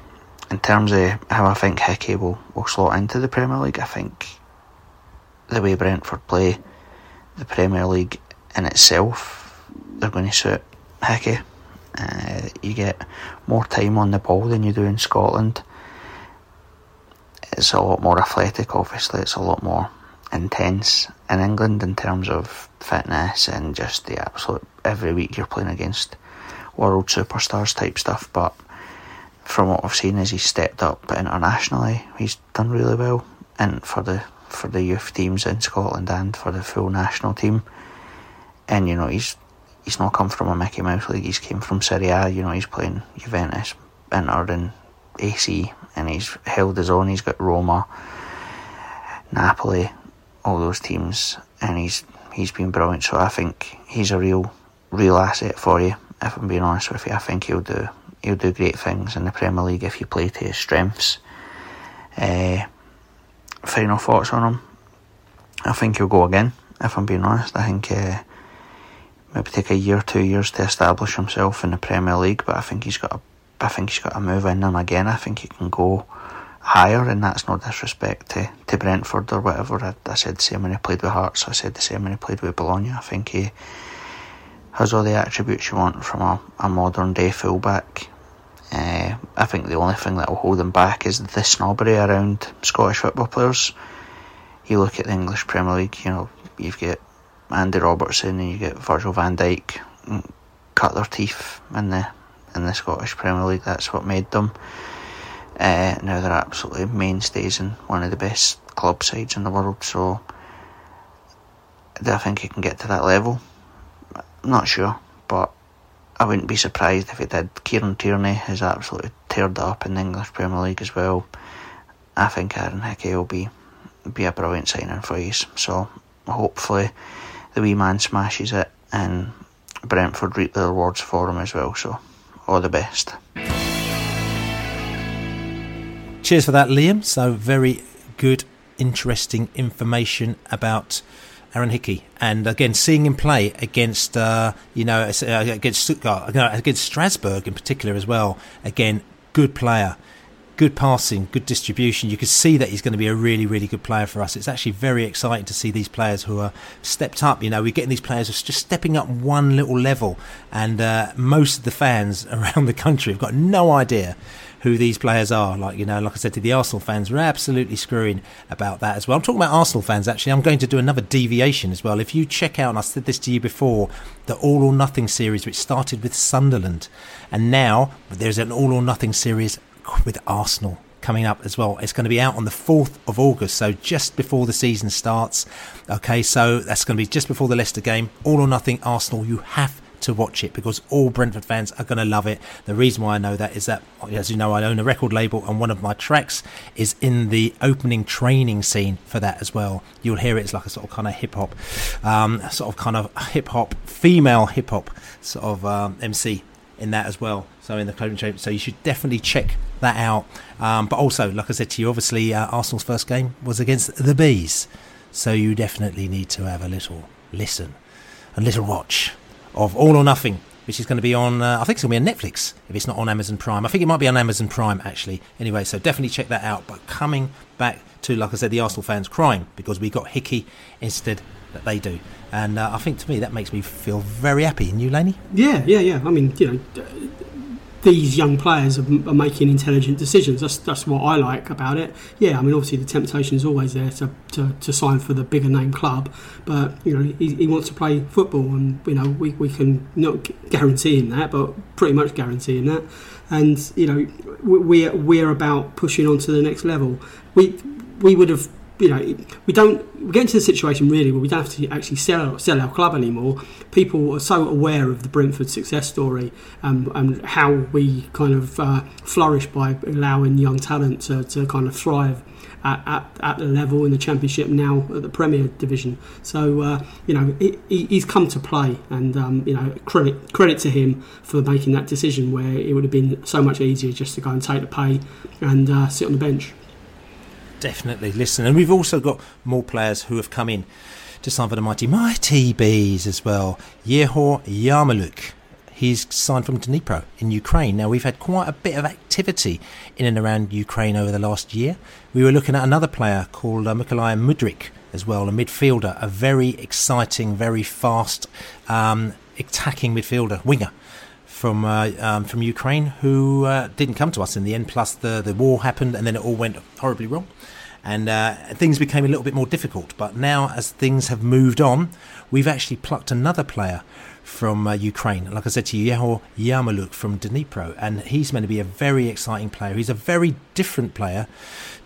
In terms of how I think Hickey will, will slot into the Premier League, I think the way Brentford play the Premier League in itself, they're going to suit Hickey. Uh, you get more time on the ball than you do in Scotland. It's a lot more athletic, obviously, it's a lot more intense in England in terms of fitness and just the absolute every week you're playing against world superstars type stuff. But from what I've seen, as he's stepped up internationally, he's done really well, and for the for the youth teams in Scotland and for the full national team. And you know he's he's not come from a Mickey Mouse league. He's came from Serie A. You know he's playing Juventus, Inter, and AC, and he's held his own. He's got Roma, Napoli, all those teams, and he's he's been brilliant. So I think he's a real real asset for you. If I'm being honest with you, I think he'll do he'll do great things in the Premier League if you play to his strengths. Uh, final thoughts on him. I think he'll go again. If I'm being honest, I think uh, maybe take a year, two years to establish himself in the Premier League. But I think he's got a, I think he's got to move in and again. I think he can go higher, and that's no disrespect to, to Brentford or whatever. I, I said the same when he played with Hearts. I said the same when he played with Bologna. I think he has all the attributes you want from a, a modern day fullback. Uh, I think the only thing that will hold him back is the snobbery around Scottish football players. You look at the English Premier League, you know, you've got Andy Robertson and you get Virgil van Dijk cut their teeth in the in the Scottish Premier League. That's what made them. Uh, now they're absolutely mainstays in one of the best club sides in the world. So do I think he can get to that level? I'm not sure, but I wouldn't be surprised if he did. Kieran Tierney has absolutely teared up in the English Premier League as well. I think Aaron Hickey will be be a brilliant signing for us. So hopefully the wee man smashes it and Brentford reap the rewards for him as well. So all the best. Cheers for that, Liam. So very good, interesting information about Aaron Hickey, and again seeing him play against uh, you know uh, against Stuttgart, against Strasbourg in particular as well. Again, good player, good passing, good distribution. You can see that he's going to be a really, really good player for us. It's actually very exciting to see these players who are stepped up. You know, we're getting these players just stepping up one little level, and uh, most of the fans around the country have got no idea who these players are. Like, you know, like I said to the Arsenal fans, we're absolutely screwing about that as well. I'm talking about Arsenal fans, actually. I'm going to do another deviation as well. If you check out, and I said this to you before, the All or Nothing series, which started with Sunderland, and now there's an All or Nothing series with Arsenal coming up as well. It's going to be out on the 4th of August, so just before the season starts. Okay, so that's going to be just before the Leicester game. All or Nothing Arsenal, you have to watch it because all Brentford fans are going to love it. The reason why I know that is that, as you know, I own a record label and one of my tracks is in the opening training scene for that as well. You'll hear it, it's like a sort of kind of hip hop, um, sort of kind of hip hop, female hip hop sort of um, MC in that as well. So in the clothing shape, so you should definitely check that out. Um, but also, like I said to you, obviously uh, Arsenal's first game was against the Bees, so you definitely need to have a little listen, a little watch of All or Nothing, which is going to be on, uh, I think it's going to be on Netflix if it's not on Amazon Prime. I think it might be on Amazon Prime actually. Anyway, so definitely check that out. But coming back to, like I said, the Arsenal fans crying because we got Hickey instead that they do. And uh, I think to me that makes me feel very happy. And you, Laney? Yeah, yeah, yeah. I mean, you know, these young players are, are, making intelligent decisions. That's that's what I like about it. Yeah, I mean, obviously the temptation is always there to, to, to sign for the bigger name club, but you know he, he, wants to play football, and you know we, we can not guarantee him that, but pretty much guarantee him that. And you know we're we're about pushing on to the next level. We we would have you know, we don't we get into the situation really where we don't have to actually sell sell our club anymore. People are so aware of the Brentford success story um, and how we kind of uh, flourish by allowing young talent to, to kind of thrive. At, at, at, the level in the championship now at the Premier Division. So uh, you know he, he's come to play, and um, you know credit credit to him for making that decision where it would have been so much easier just to go and take the pay and uh, sit on the bench. Definitely listen, and we've also got more players who have come in to sign for the mighty mighty bees as well. Yehor Yarmoliuk. He's signed from Dnipro in Ukraine. Now, we've had quite a bit of activity in and around Ukraine over the last year. We were looking at another player called uh, Mykhailo Mudryk as well, a midfielder, a very exciting, very fast, um, attacking midfielder, winger from uh, um, from Ukraine who uh, didn't come to us in the end. Plus, the the war happened, and then it all went horribly wrong, and uh, things became a little bit more difficult. But now, as things have moved on, we've actually plucked another player from uh, Ukraine. Like I said to you, Yehor Yarmoliuk from Dnipro, and he's meant to be a very exciting player. He's a very different player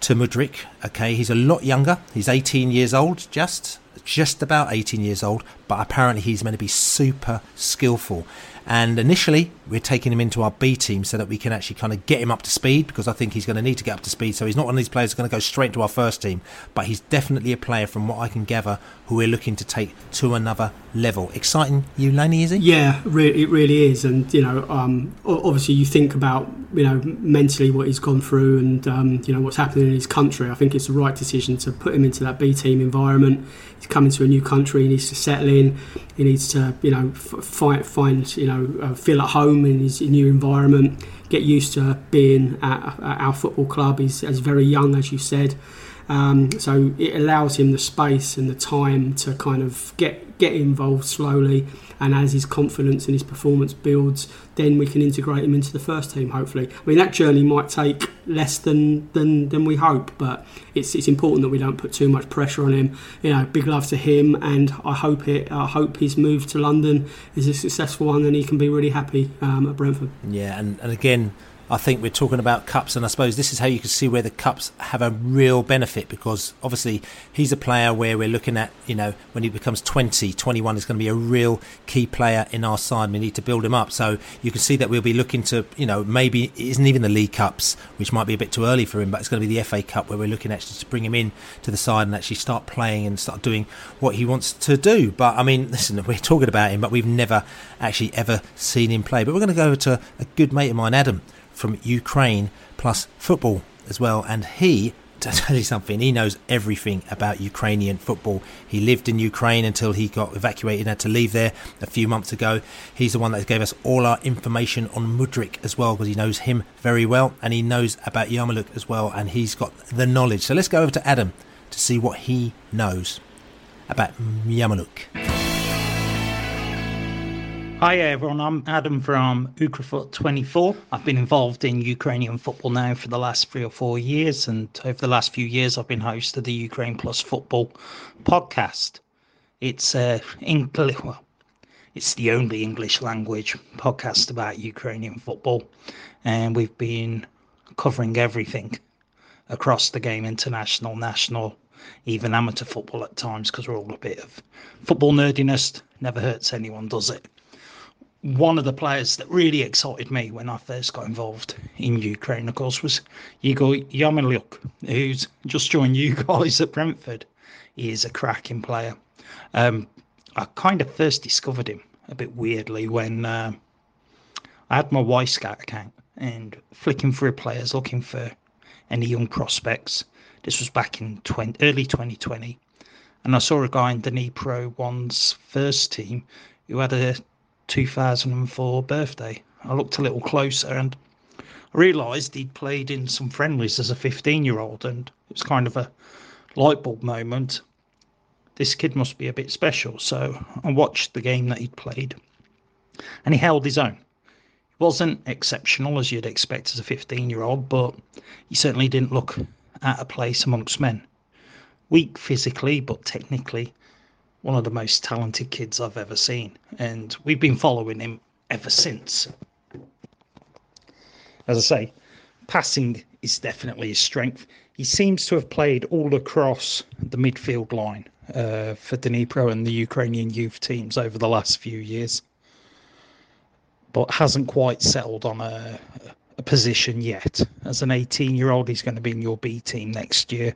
to Mudryk. Okay, he's a lot younger. He's 18 years old, just just about 18 years old, but apparently he's meant to be super skillful And initially, we're taking him into our B team so that we can actually kind of get him up to speed because I think he's going to need to get up to speed. So he's not one of these players going to go straight into our first team, but he's definitely a player from what I can gather who we're looking to take to another level. Exciting, you, Laney, is it? Yeah, re- it really is. And, you know, um, obviously you think about, you know, mentally what he's gone through and, um, you know, what's happening in his country. I think it's the right decision to put him into that B team environment. He's coming to a new country, he needs to settle in, he needs to, you know, find, find you know, uh, feel at home in his new environment, get used to being at, at our football club. He's, he's very young, as you said. Um, so it allows him the space and the time to kind of get get involved slowly. And as his confidence and his performance builds, then we can integrate him into the first team. Hopefully, I mean that journey might take less than than, than we hope, but it's it's important that we don't put too much pressure on him. You know, big love to him, and I hope it. I hope his move to London is a successful one, and he can be really happy um, at Brentford. Yeah, and, and again I think we're talking about cups, and I suppose this is how you can see where the cups have a real benefit because obviously he's a player where we're looking at, you know, when he becomes 20, 21 is going to be a real key player in our side. We need to build him up. So you can see that we'll be looking to, you know, maybe it isn't even the League Cups, which might be a bit too early for him, but it's going to be the FA Cup where we're looking actually to bring him in to the side and actually start playing and start doing what he wants to do. But I mean, listen, we're talking about him, but we've never actually ever seen him play. But we're going to go over to a good mate of mine, Adam from Ukraine plus football as well. And he, to tell you something, he knows everything about Ukrainian football. He lived in Ukraine until he got evacuated and had to leave there a few months ago. He's the one that gave us all our information on Mudryk as well because he knows him very well and he knows about Yarmoliuk as well and he's got the knowledge. So let's go over to Adam to see what he knows about Yarmoliuk. Hi everyone, I'm Adam from Ukrafoot24. I've been involved in Ukrainian football now for the last three or four years, and over the last few years, I've been host of the Ukraine Plus Football podcast. It's uh, English, well, it's the only English language podcast about Ukrainian football, and we've been covering everything across the game, international, national, even amateur football at times, because we're all a bit of football nerdiness. Never hurts anyone, does it? One of the players that really excited me when I first got involved in Ukraine, of course, was Igor Yarmoliuk, who's just joined you guys at Brentford. He is a cracking player. Um, I kind of first discovered him a bit weirdly when uh, I had my Wyscout account and flicking through players looking for any young prospects. This was back in 20, early 2020. And I saw a guy in the Dnipro One's first team who had a 2004 birthday. I looked a little closer and I realised he'd played in some friendlies as a 15 year old, and it was kind of a light bulb moment. This kid must be a bit special. So I watched the game that he'd played, and he held his own. He wasn't exceptional as you'd expect as a 15 year old, but he certainly didn't look out of place amongst men. Weak physically, but technically one of the most talented kids I've ever seen, and we've been following him ever since. As I say, passing is definitely his strength. He seems to have played all across the midfield line uh, for Dnipro and the Ukrainian youth teams over the last few years, but hasn't quite settled on a, a position yet. As an 18 year old, he's going to be in your B team next year.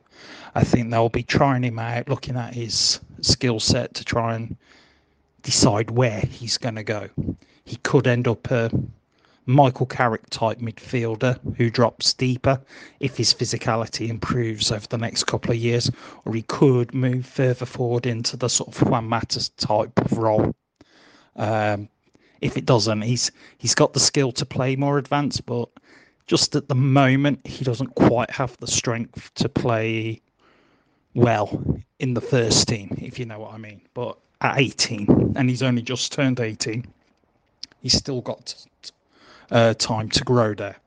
I think they'll be trying him out, looking at his skill set to try and decide where he's going to go. He could end up a Michael Carrick type midfielder who drops deeper if his physicality improves over the next couple of years, or he could move further forward into the sort of Juan Matas type of role. Um, if it doesn't, he's he's got the skill to play more advanced, but just at the moment he doesn't quite have the strength to play well in the first team, if you know what I mean. But at 18, and he's only just turned 18, he's still got uh, time to grow there.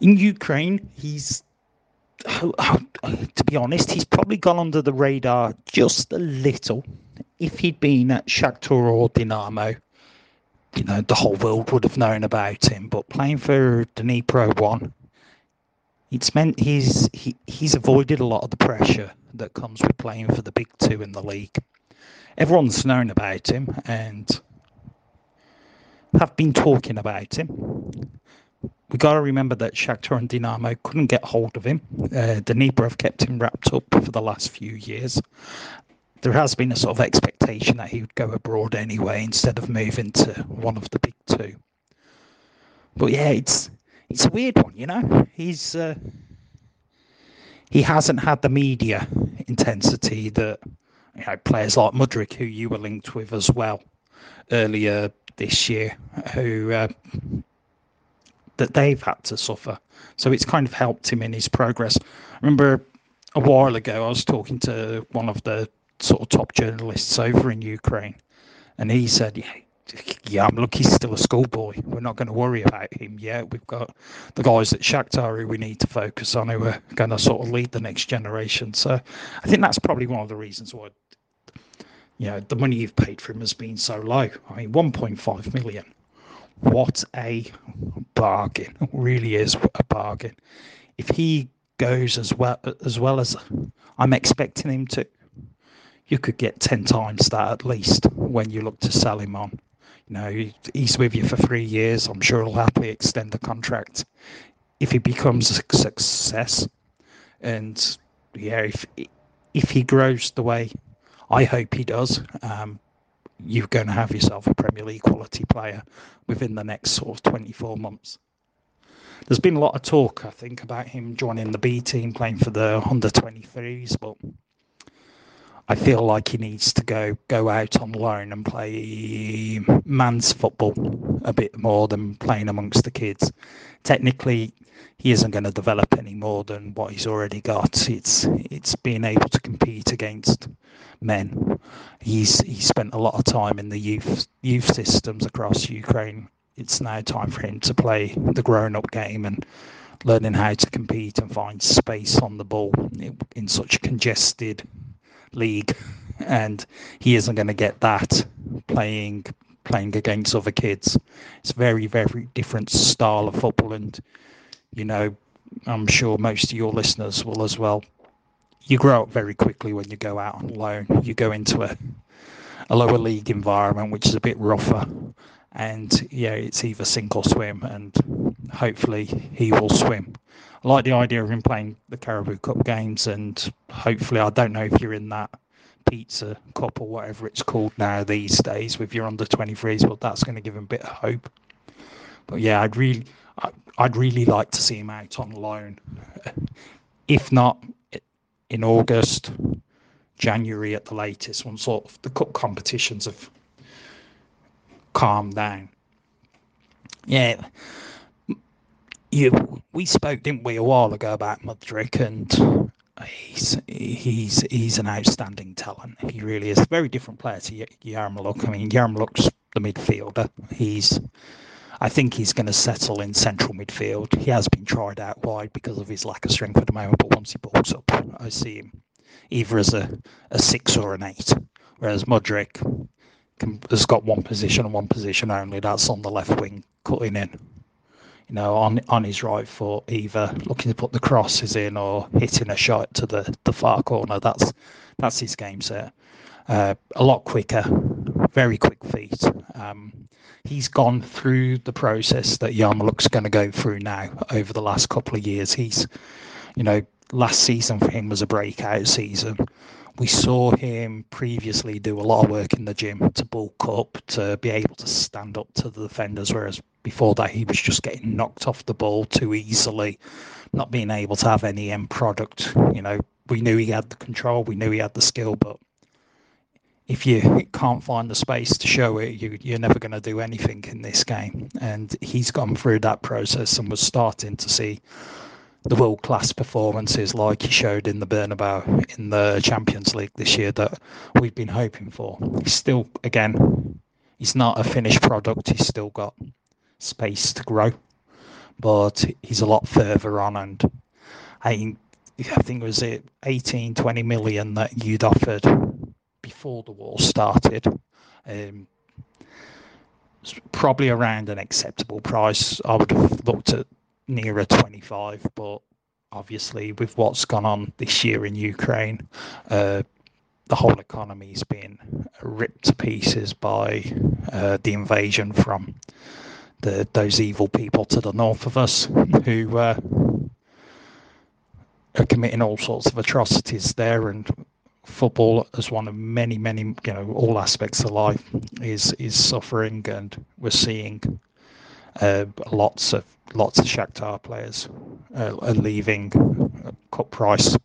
In Ukraine, he's, to be honest, he's probably gone under the radar just a little. If he'd been at Shakhtar or Dinamo, you know, the whole world would have known about him. But playing for Dnipro 1, it's meant he's he, he's avoided a lot of the pressure that comes with playing for the big two in the league. Everyone's known about him, and have been talking about him. We got to remember that Shakhtar and Dinamo couldn't get hold of him. Uh, Dnipro have kept him wrapped up for the last few years. There has been a sort of expectation that he would go abroad anyway instead of moving to one of the big two. But yeah, it's it's a weird one, you know. He's uh, he hasn't had the media intensity that you know players like Mudryk, who you were linked with as well earlier this year, who uh, that they've had to suffer. So it's kind of helped him in his progress. I remember a while ago I was talking to one of the sort of top journalists over in Ukraine, and he said, "Yeah, yeah, I'm lucky he's still a schoolboy. We're not going to worry about him yet. We've got the guys at Shakhtar who we need to focus on who are going to sort of lead the next generation. So I think that's probably one of the reasons why, you know, the money you've paid for him has been so low. I mean, 1.5 million. What a bargain! It really is a bargain. If he goes as well as well as I'm expecting him to, you could get ten times that at least when you look to sell him on. You know, he's with you for three years. I'm sure he'll happily extend the contract if he becomes a success. And yeah, if if he grows the way I hope he does, um, you're going to have yourself a Premier League quality player within the next sort of 24 months. There's been a lot of talk, I think, about him joining the B team, playing for the under 23s, but I feel like he needs to go go out on loan and play man's football a bit more than playing amongst the kids. Technically, he isn't going to develop any more than what he's already got. It's it's being able to compete against men. He's he spent a lot of time in the youth youth systems across Ukraine. It's now time for him to play the grown up game and learning how to compete and find space on the ball in such congested league, and he isn't going to get that playing playing against other kids. It's very very different style of football, and you know, I'm sure most of your listeners will as well. You grow up very quickly when you go out on loan. You go into a a lower league environment, which is a bit rougher, and yeah, it's either sink or swim, and hopefully he will swim. I like the idea of him playing the Carabao Cup games, and hopefully, I don't know if you're in that pizza cup or whatever it's called now these days with your under 23s, but that's going to give him a bit of hope. But yeah, I'd really, I'd really like to see him out on loan. If not in August, January at the latest, when sort of the cup competitions have calmed down. Yeah, you we spoke, didn't we, a while ago about Mudryk, and he's he's he's an outstanding talent. He really is very different player to Yaremchuk. I mean, Yaremchuk's the midfielder. He's I think he's going to settle in central midfield. He has been tried out wide because of his lack of strength at the moment, but once he bulks up, I see him either as a, a six or an eight. Whereas Mudryk can, has got one position and one position only. That's on the left wing, cutting in you know, on on his right foot, either looking to put the crosses in or hitting a shot to the, the far corner. That's that's his game set. Uh, a lot quicker, very quick feet. Um, he's gone through the process that Yaremchuk's going to go through now over the last couple of years. He's, you know, last season for him was a breakout season. We saw him previously do a lot of work in the gym to bulk up, to be able to stand up to the defenders, whereas before that he was just getting knocked off the ball too easily, not being able to have any end product. You know, we knew he had the control, we knew he had the skill, but if you can't find the space to show it, you, you're never going to do anything in this game. And he's gone through that process and was starting to see the world class performances like he showed in the Bernabeu in the Champions League this year that we've been hoping for. He's still, again, he's not a finished product. He's still got space to grow, but he's a lot further on. And I, I think it was 18, 20 million that you'd offered before the war started. Um, probably around an acceptable price. I would have looked at nearer 25, but obviously with what's gone on this year in Ukraine, uh, the whole economy's been ripped to pieces by uh, the invasion from the those evil people to the north of us who uh, are committing all sorts of atrocities there. And football as one of many many you know all aspects of life is is suffering. And we're seeing uh, lots of lots of Shakhtar players uh, are leaving cut price.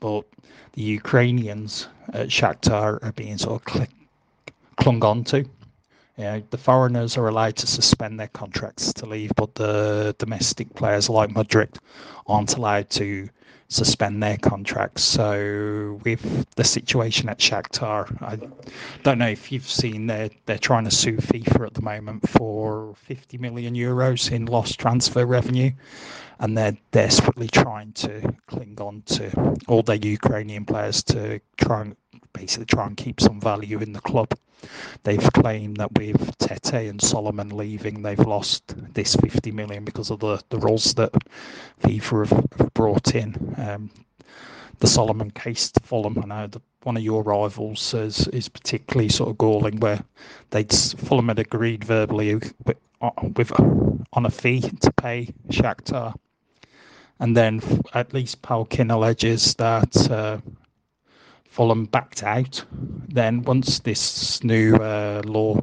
But the Ukrainians at Shakhtar are being sort of cl- clung on to you know, the foreigners are allowed to suspend their contracts to leave, but the domestic players like Mudryk aren't allowed to suspend their contracts. So with the situation at Shakhtar, I don't know if you've seen they're they're trying to sue FIFA at the moment for 50 million euros in lost transfer revenue, and they're desperately trying to cling on to all their Ukrainian players to try and basically try and keep some value in the club. They've claimed that with Tete and Solomon leaving, they've lost this 50 million because of the, the rules that FIFA have, have brought in. Um, the Solomon case to Fulham, I know that one of your rivals is, is particularly sort of galling, where they'd Fulham had agreed verbally with, with on a fee to pay Shakhtar, and then at least Paul Palkin alleges that uh, Fulham backed out. Then once this new uh, law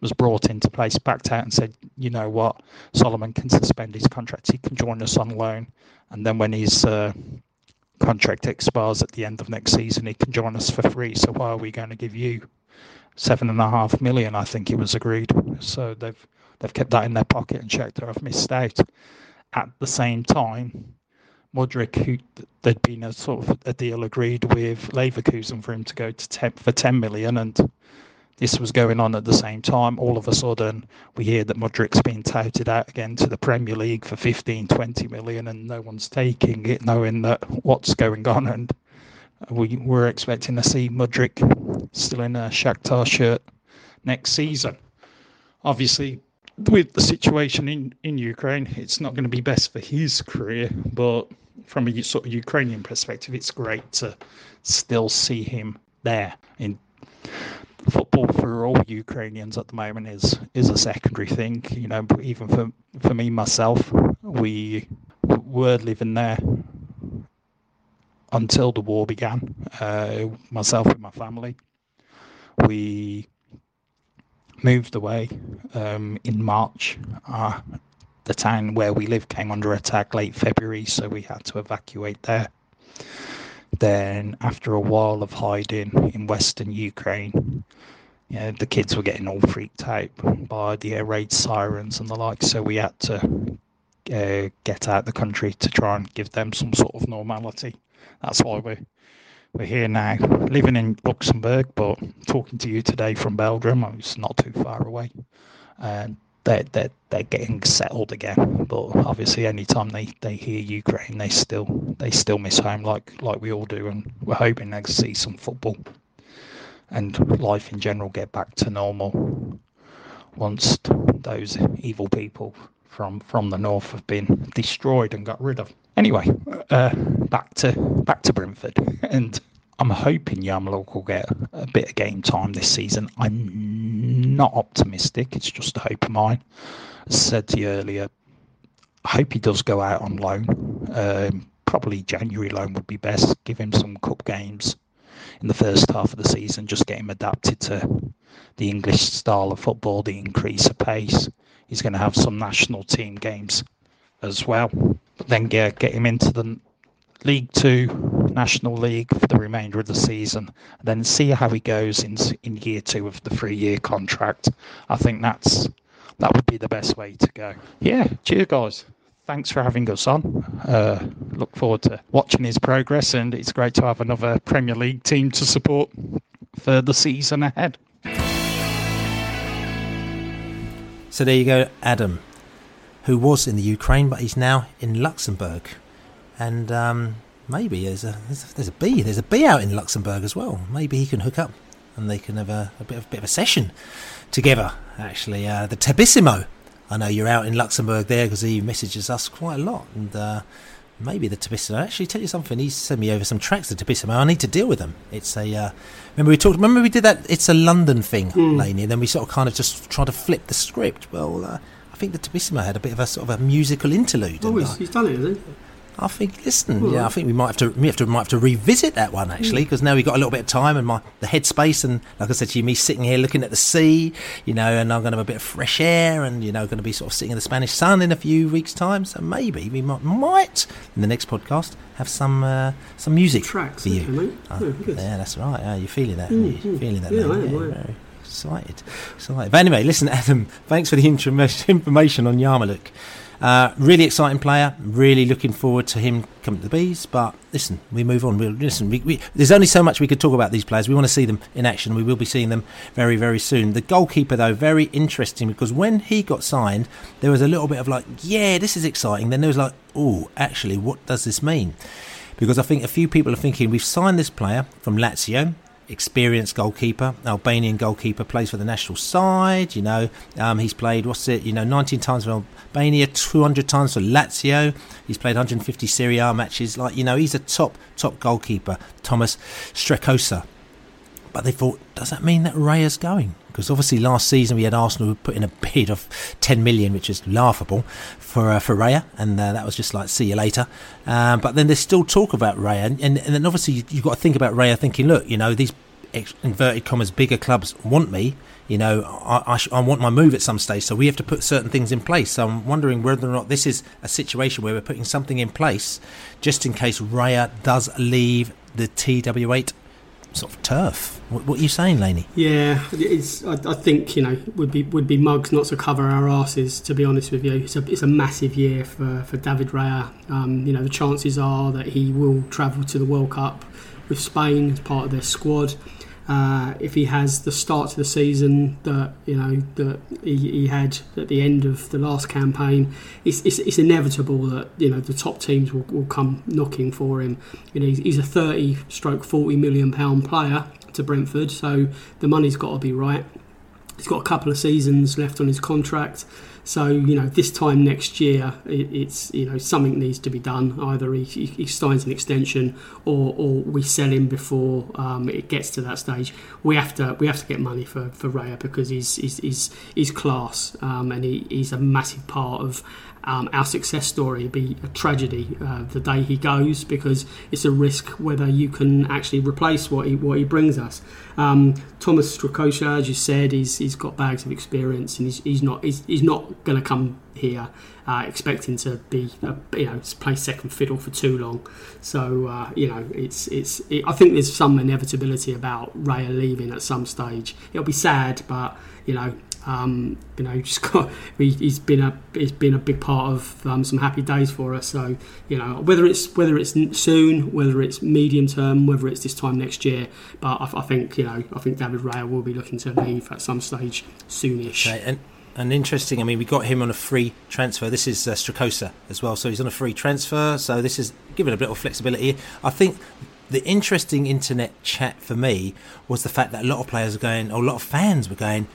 was brought into place, backed out and said, you know what, Solomon can suspend his contract. He can join us on loan, and then when his uh, contract expires at the end of next season, he can join us for free. So why are we going to give you seven and a half million? I think it was agreed. So they've they've kept that in their pocket and checked that I've missed out. At the same time, Mudryk, who there'd been a sort of a deal agreed with Leverkusen for him to go to 10, for 10 million, and this was going on at the same time. All of a sudden, we hear that Mudryk's being touted out again to the Premier League for 15, 20 million, and no one's taking it, knowing that what's going on. And we were expecting to see Mudryk still in a Shakhtar shirt next season. Obviously, with the situation in, in Ukraine, it's not going to be best for his career, but from a sort of Ukrainian perspective, it's great to still see him there. In football for all Ukrainians at the moment is is a secondary thing. You know, even for for me myself, we were living there until the war began. Uh, myself and my family, we moved away um, in March. Uh, the town where we live came under attack late February, so we had to evacuate there. Then, after a while of hiding in western Ukraine, you know, the kids were getting all freaked out by the air raid sirens and the like, so we had to uh, get out the country to try and give them some sort of normality. That's why we're we're here now, living in Luxembourg, but talking to you today from Belgium. Oh, it's not too far away, and they're they're, they're getting settled again. But obviously, anytime they, they hear Ukraine, they still they still miss home like like we all do, and we're hoping to see some football and life in general get back to normal once those evil people from from the north have been destroyed and got rid of. Anyway, uh, back to back to Brentford, and I'm hoping Yarmoliuk will get a bit of game time this season. I'm not optimistic; it's just a hope of mine. As I said to you earlier, I hope he does go out on loan. Um, probably January loan would be best. Give him some cup games in the first half of the season. Just get him adapted to the English style of football, the increase of pace. He's going to have some national team games as well then get, get him into the League Two, National League for the remainder of the season, and then see how he goes in in year two of the three-year contract. I think that's that would be the best way to go. Yeah, cheers, guys. Thanks for having us on. Uh, look forward to watching his progress, and it's great to have another Premier League team to support for the season ahead. So there you go, Adam who was in the Ukraine, but he's now in Luxembourg. And um, maybe there's a, there's a there's a bee there's a bee out in Luxembourg as well. Maybe he can hook up and they can have a, a bit of a bit of a session together. Actually, uh, the Tebissimo. I know you're out in Luxembourg there because he messages us quite a lot, and uh, maybe the Tobissimo. Actually, tell you something. He's sent me over some tracks of Tobissimo. I need to deal with them. It's a. Uh, remember we talked. Remember we did that. It's a London thing, mm. Laney. And then we sort of kind of just tried to flip the script. Well, uh, think the Tobissimo had a bit of a sort of a musical interlude. Oh, he's, he's done it, has he? I think, listen, yeah, I think we might have to, we have to, might have to revisit that one actually, because now we've got a little bit of time and my the headspace, and like I said to you, me sitting here looking at the sea, you know, and I'm going to have a bit of fresh air, and you know, going to be sort of sitting in the Spanish sun in a few weeks' time. So maybe we might, might in the next podcast have some uh, some music tracks for you. Oh, yeah, that's right. Yeah, you're feeling that. Mm, you're feeling that. Yeah, I am, excited, excited. But anyway, listen, Adam. Thanks for the information on Yarmoliuk. Uh, really exciting player. Really looking forward to him coming to the bees. But listen, we move on. We'll, listen, we, we, there's only so much we could talk about these players. We want to see them in action. We will be seeing them very, very soon. The goalkeeper, though, very interesting because when he got signed, there was a little bit of like, yeah, this is exciting. Then there was like, oh, actually, what does this mean? Because I think a few people are thinking we've signed this player from Lazio experienced goalkeeper, Albanian goalkeeper, plays for the national side. You know, um, he's played what's it? You know, 19 times for Albania, 200 times for Lazio. He's played 150 Serie A matches. Like you know, he's a top top goalkeeper, Thomas Strakosha. But they thought, does that mean that Raya's going? Because obviously last season we had Arsenal put in a bid of 10 million, which is laughable for uh, for Raya, and uh, that was just like see you later. Um, but then there's still talk about Raya, and, and, and then obviously you, have got to think about Raya thinking, look, you know these inverted commas bigger clubs want me. You know, I, I, sh- I, want my move at some stage, so we have to put certain things in place. So I'm wondering whether or not this is a situation where we're putting something in place just in case Raya does leave the TW8 sort of turf. What, what are you saying, Laney? Yeah, it's. I, I, think you know would be would be mugs not to cover our asses. To be honest with you, it's a it's a massive year for for David Raya. Um, you know the chances are that he will travel to the World Cup with Spain as part of their squad. Uh, if he has the start to the season that you know that he, he, had at the end of the last campaign, it's, it's, it's, inevitable that you know the top teams will, will come knocking for him. You know he's, he's a thirty stroke forty million pound player to Brentford, so the money's got to be right. He's got a couple of seasons left on his contract. So you know, this time next year, it, it's you know something needs to be done. Either he, he signs an extension, or, or we sell him before um, it gets to that stage. We have to we have to get money for for Raya because he's he's he's, he's class um, and he, he's a massive part of um, our success story be a tragedy uh, the day he goes because it's a risk whether you can actually replace what he what he brings us. Um, Thomas Strakosha, as you said, he's, he's got bags of experience and he's, he's not he's, he's not going to come here uh, expecting to be uh, you know play second fiddle for too long. So uh, you know it's it's it, I think there's some inevitability about Raya leaving at some stage. It'll be sad, but you know um, you know, just got he's been a he's been a big part of um, some happy days for us. So you know, whether it's whether it's soon, whether it's medium term, whether it's this time next year, but I, I think you know, I think David Raya will be looking to leave at some stage soonish. Okay, and and interesting. I mean, we got him on a free transfer. This is uh, Strakosha as well, so he's on a free transfer. So this is giving a bit of flexibility. I think the interesting internet chat for me was the fact that a lot of players are going, or a lot of fans were going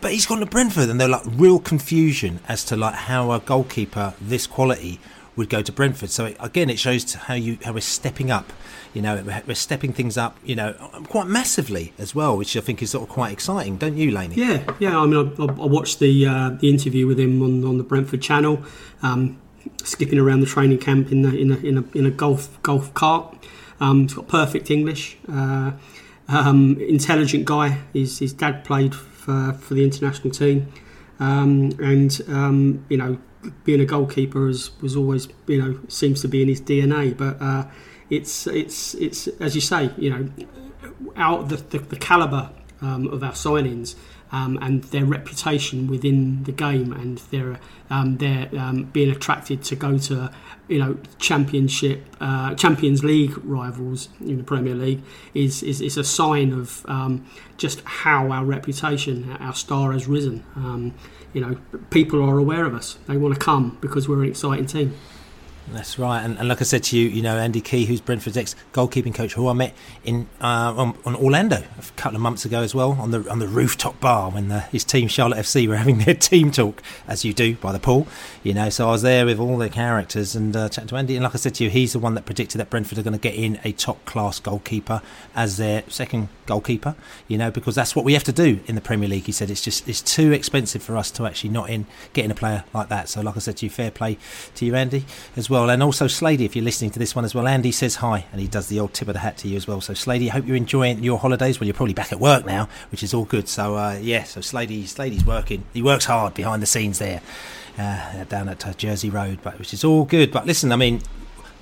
but he's gone to Brentford, and they're like real confusion as to like how a goalkeeper this quality would go to Brentford. So again, it shows how you how we're stepping up. You know, we're stepping things up. You know, quite massively as well, which I think is sort of quite exciting, don't you, Laney? Yeah, yeah. I mean, I, I watched the uh, the interview with him on, on the Brentford channel, um, skipping around the training camp in the, in a in a, in a golf golf cart. Um, he's got perfect English. Uh, um, intelligent guy. His, his dad played for, for the international team. Um, and um, you know, being a goalkeeper is, was always you know seems to be in his DNA. But uh, it's it's it's as you say, you know, out the the, the caliber um, of our signings um, and their reputation within the game and their um, their um, being attracted to go to you know championship uh, Champions League rivals in the Premier League is is, is a sign of um, just how our reputation our star has risen. Um, you know people are aware of us. They want to come because we're an exciting team That's right, and, and, like I said to you, you know Andy Key, who's Brentford's ex goalkeeping coach, who I met in uh, on, on, Orlando a couple of months ago as well on the on the rooftop bar when the, his team Charlotte FC were having their team talk, as you do by the pool, you know. So I was there with all the characters and uh, chatting to Andy, and like I said to you, he's the one that predicted that Brentford are going to get in a top class goalkeeper as their second goalkeeper, you know, because that's what we have to do in the Premier League. He said it's just it's too expensive for us to actually not in getting a player like that. So like I said to you, fair play to you, Andy, as well well. And also, Slady, if you're listening to this one as well, Andy says hi and he does the old tip of the hat to you as well. So, Slady, I hope you're enjoying your holidays. Well, you're probably back at work now, which is all good. So, uh, yeah, so Slady, Slady's working. He works hard behind the scenes there uh, down at uh, Jersey Road, but which is all good. But listen, I mean,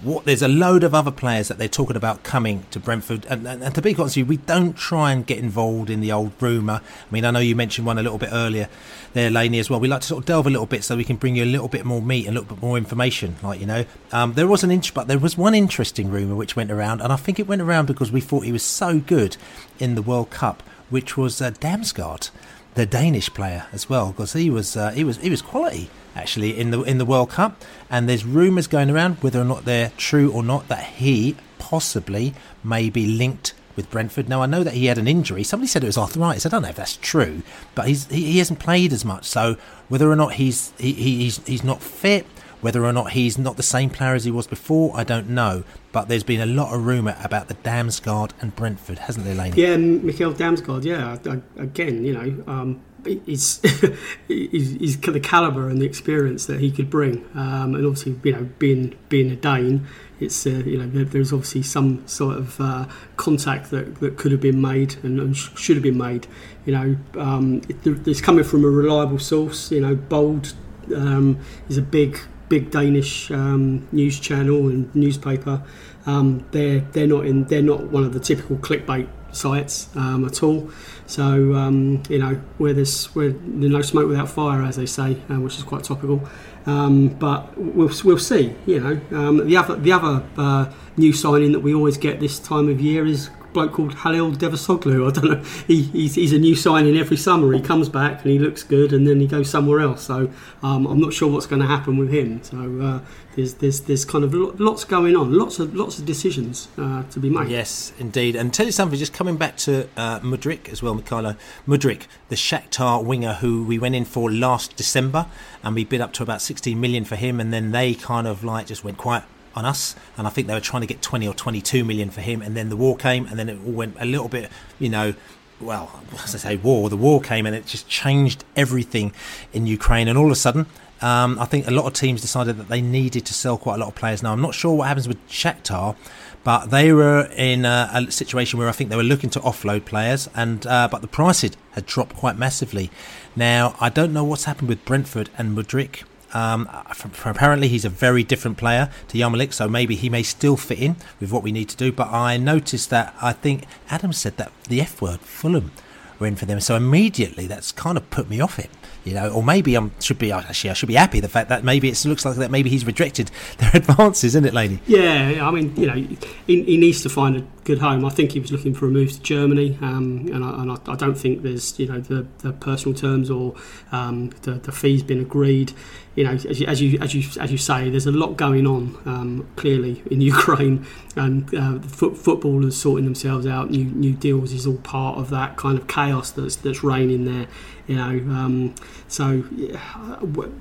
what, there's a load of other players that they're talking about coming to Brentford. And, and, and to be honest with you, we don't try and get involved in the old rumour. I mean, I know you mentioned one a little bit earlier there, Laney, as well. We like to sort of delve a little bit so we can bring you a little bit more meat and a little bit more information, like, you know. Um, there was an inch, but there was one interesting rumour which went around, and I think it went around because we thought he was so good in the World Cup, which was uh, Damsgaard, the Danish player as well, because he was uh, he was he was quality actually in the in the World Cup, and there's rumours going around whether or not they're true or not that he possibly may be linked with Brentford. Now I know that he had an injury. Somebody said it was arthritis. I don't know if that's true, but he's he, he hasn't played as much. So whether or not he's he, he's he's not fit, whether or not he's not the same player as he was before, I don't know. But there's been a lot of rumour about the Damsgaard and Brentford, hasn't there, Lane? Yeah, Mikkel Damsgaard. Yeah, again, you know. Um is is the caliber and the experience that he could bring, um, and obviously you know being being a Dane, it's uh, you know there's obviously some sort of uh, contact that, that could have been made and, and sh- should have been made. You know, um, it, it's coming from a reliable source. You know, Bold um, is a big big Danish um, news channel and newspaper. Um, they're they're not in they're not one of the typical clickbait sites um, at all. So um, you know where there's where there's no smoke without fire, as they say, uh, which is quite topical. Um, but we'll we'll see. You know um, the other the other uh, new signing that we always get this time of year is bloke called Halil Dervişoğlu. I don't know. He, he's, he's, a new signing every summer. He comes back and he looks good, and then he goes somewhere else. So um, I'm not sure what's going to happen with him. So uh, there's there's there's kind of lots going on, lots of lots of decisions uh, to be made. Yes, indeed. And tell you something. Just coming back to uh, Mudryk as well, Mykhailo Mudryk, the Shakhtar winger who we went in for last December, and we bid up to about 16 million for him, and then they kind of like just went quiet on us, and I think they were trying to get 20 or 22 million for him, and then the war came, and then it all went a little bit, you know, well, as I say, war. The war came, and it just changed everything in Ukraine, and all of a sudden. Um, I think a lot of teams decided that they needed to sell quite a lot of players. Now, I'm not sure what happens with Shakhtar, but they were in a, a, situation where I think they were looking to offload players, and uh, but the prices had dropped quite massively. Now, I don't know what's happened with Brentford and Mudryk. Um, apparently, he's a very different player to Yarmolenko, so maybe he may still fit in with what we need to do. But I noticed that I think Adam said that the F word, Fulham, were in for them. So immediately, that's kind of put me off it you know, or maybe I should be actually I should be happy the fact that maybe it looks like that maybe he's rejected their advances, isn't it, Laney? Yeah, I mean, you know, he, he, needs to find a good home. I think he was looking for a move to Germany, um, and, I, and I, I, don't think there's you know the, the personal terms or um, the, the fees been agreed. You know, as you, as you as you as you say, there's a lot going on um, clearly in Ukraine, and uh, foot, footballers sorting themselves out, new new deals is all part of that kind of chaos that's that's reigning there. You know, um, so yeah,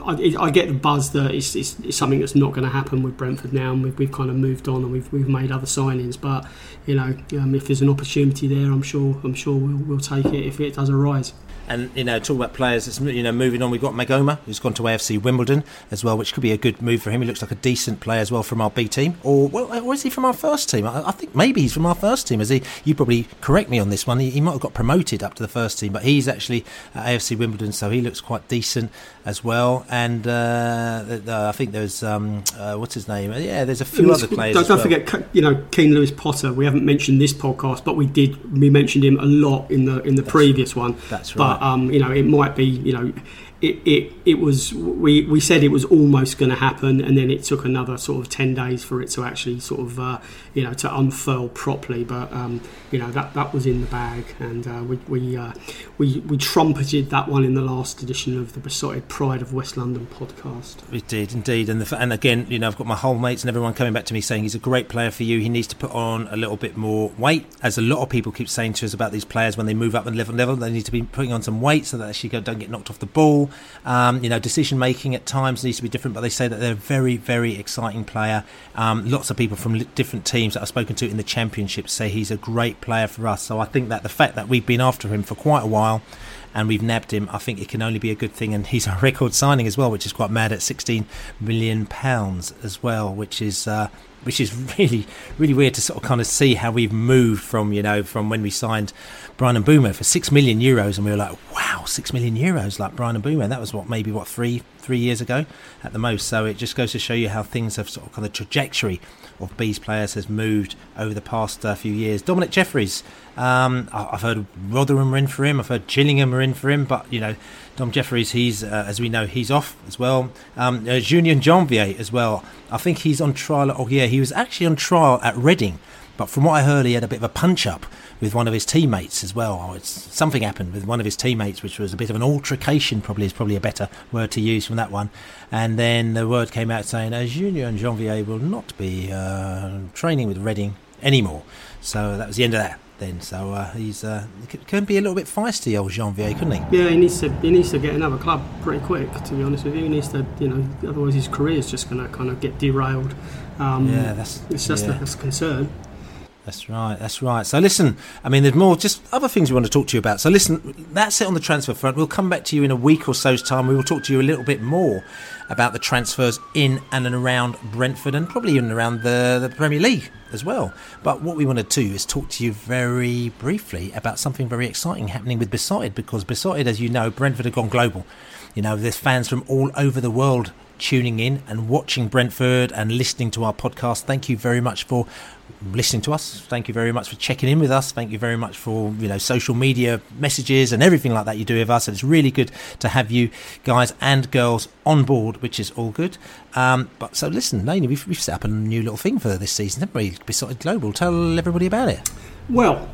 I, I, get the buzz that it's, it's, it's something that's not going to happen with Brentford now, and we've, we've kind of moved on and we've, we've made other signings. But you know, um, if there's an opportunity there, I'm sure I'm sure we'll, we'll take it if it does arise. And you know, talk about players. It's, you know, moving on, we've got Maghoma, who's gone to AFC Wimbledon as well, which could be a good move for him. He looks like a decent player as well from our B team, or well, or is he from our first team? I, I think maybe he's from our first team. Is he? You probably correct me on this one. He, he, might have got promoted up to the first team, but he's actually at AFC Wimbledon, so he looks quite decent as well. And uh, I think there's um, uh, what's his name? Yeah, there's a few other players. Don't, don't well. forget, you know, Keane Lewis Potter. We haven't mentioned this podcast, but we did. We mentioned him a lot in the in the that's, previous one. That's right. But um, you know, it might be, you know, it, it, it was we, we said it was almost going to happen and then it took another sort of 10 days for it to actually sort of uh, you know to unfurl properly. But um, you know that that was in the bag and uh, we we, uh, we we trumpeted that one in the last edition of the Beesotted Pride of West London podcast. We did indeed. And the, and again you know I've got my Hull mates and everyone coming back to me saying he's a great player for you. He needs to put on a little bit more weight as a lot of people keep saying to us about these players when they move up and level level. They need to be putting on some weight so that they actually don't get knocked off the ball um, you know, decision making at times needs to be different, but they say that they're a very, very exciting player. Um, lots of people from different teams that I've spoken to in the championship say he's a great player for us. So I think that the fact that we've been after him for quite a while and we've nabbed him, I think it can only be a good thing. And he's a record signing as well, which is quite mad at 16 million pounds as well, which is. Uh, which is really, really weird to sort of kind of see how we've moved from, you know, from when we signed Bryan Mbeumo for six million euros, and we were like, wow, six million euros, like Bryan Mbeumo. That was what maybe what three three years ago at the most. So it just goes to show you how things have sort of kind of trajectory of Bees players has moved over the past uh, few years. Dominic Jeffries, um, I've heard Rotherham are in for him. I've heard Gillingham are in for him, but you know, Dom Jeffries, he's uh, as we know, he's off as well. Um, uh, Julien Janvier as well. I think he's on trial. At, oh yeah, he was actually on trial at Reading, but from what I heard, he had a bit of a punch up with one of his teammates as well. Oh, something happened with one of his teammates, which was a bit of an altercation. Probably is probably a better word to use from that one. And then the word came out saying uh, Julien Janvier will not be uh, training with Reading anymore. So that was the end of that. Then, so uh, he's uh, can be a little bit feisty, old Janvier, couldn't he? Yeah, he needs to he needs to get another club pretty quick. To be honest with you, he needs to you know otherwise his career is just going to kind of get derailed. Um, yeah, that's it's just yeah. a, that's a concern. That's right. That's right. So listen, I mean, there's more, just other things we want to talk to you about. So listen, that's it on the transfer front. We'll come back to you in a week or so's time. We will talk to you a little bit more about the transfers in and around Brentford and probably even around the, the Premier League as well. But what we want to do is talk to you very briefly about something very exciting happening with Beesotted because Beesotted, as you know, Brentford have gone global. You know, there's fans from all over the world tuning in and watching Brentford and listening to our podcast. Thank you very much for listening to us. Thank you very much for checking in with us. Thank you very much for you know social media messages and everything like that you do with us. And it's really good to have you guys and girls on board, which is all good. Um, but so listen, Laney, we've, we've set up a new little thing for this season, haven't we? Beesotted Global. Tell everybody about it. Well,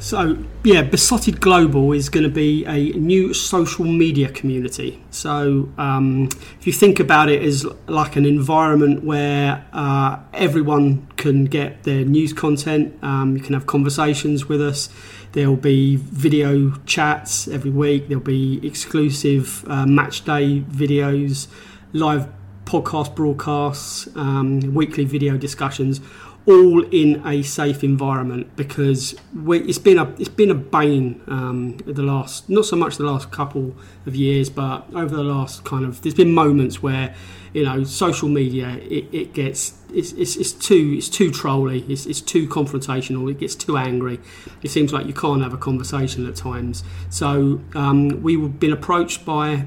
so, yeah, Beesotted Global is going to be a new social media community. So, um, if you think about it as like an environment where uh, everyone can get their news content, um, you can have conversations with us. There'll be video chats every week. There'll be exclusive uh, match day videos, live podcast broadcasts, um, weekly video discussions all in a safe environment because we, it's been a it's been a bane um, the last not so much the last couple of years but over the last kind of there's been moments where you know social media it, it gets it's, it's, it's too it's too trolly it's, it's too confrontational it gets too angry. It seems like you can't have a conversation at times. So um, we've been approached by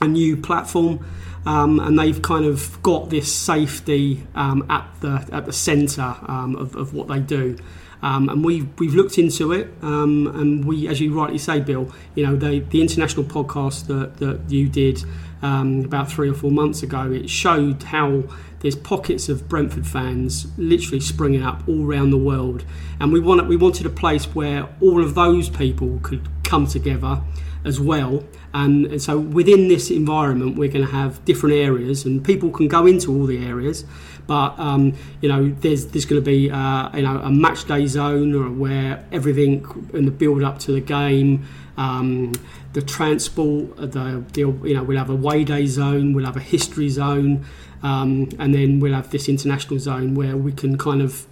a new platform um, and they've kind of got this safety um, at the at the centre um, of, of, what they do. Um, and we've we've looked into it, um, and we, as you rightly say, Bill, you know, the the international podcast that, that you did um, about three or four months ago, it showed how there's pockets of Brentford fans literally springing up all around the world, and we wanted we wanted a place where all of those people could come together as well. And, and so within this environment, we're going to have different areas, and people can go into all the areas. But um, you know, there's there's going to be uh, you know a match day zone where everything in the build up to the game. Um, the transport, the, the, you know, we'll have a way day zone, we'll have a history zone, um, and then we'll have this international zone where we can kind of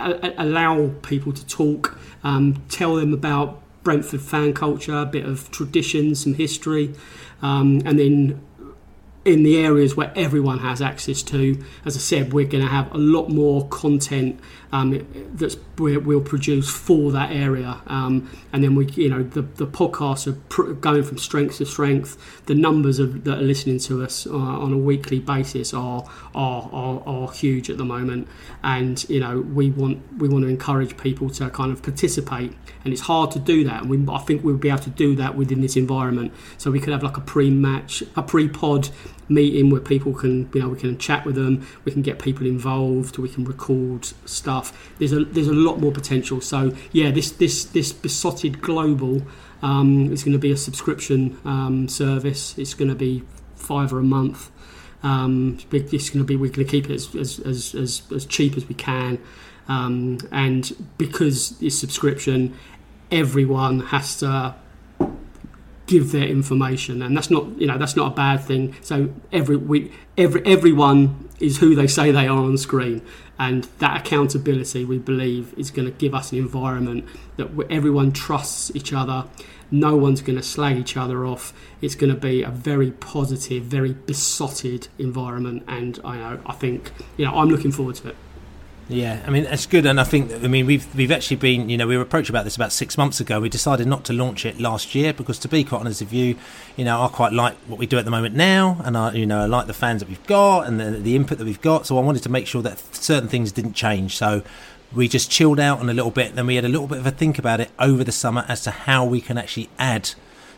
a- allow people to talk, um, tell them about Brentford fan culture, a bit of tradition, some history, um, and then in the areas where everyone has access to. As I said, we're going to have a lot more content um, that's we'll produce for that area, um, and then we, you know, the, the podcasts are pr- going from strength to strength. The numbers of, that are listening to us uh, on a weekly basis are, are are, are huge at the moment, and you know we want we want to encourage people to kind of participate, and it's hard to do that. And we, I think we'll be able to do that within this environment. So we could have like a pre-match, a pre-pod meeting where people can you know we can chat with them we can get people involved we can record stuff. There's a there's a lot more potential. So yeah this this this Beesotted global um, is going to be a subscription um, service. It's going to be five or a month. Um, it's going to be we're going to keep it as, as, as, as, as cheap as we can. Um, and because it's subscription everyone has to give their information, and that's not you know that's not a bad thing. So every we every everyone is who they say they are on screen, and that accountability we believe is going to give us an environment that everyone trusts each other. No one's going to slag each other off. It's going to be a very positive, very besotted environment, and I know I think you know I'm looking forward to it. Yeah, I mean that's good, and I think I mean we've we've actually been you know we were approached about this about six months ago. We decided not to launch it last year because to be quite honest with you, you know I quite like what we do at the moment now, and I you know I like the fans that we've got and the, the input that we've got. So I wanted to make sure that certain things didn't change. So we just chilled out on a little bit. Then we had a little bit of a think about it over the summer as to how we can actually add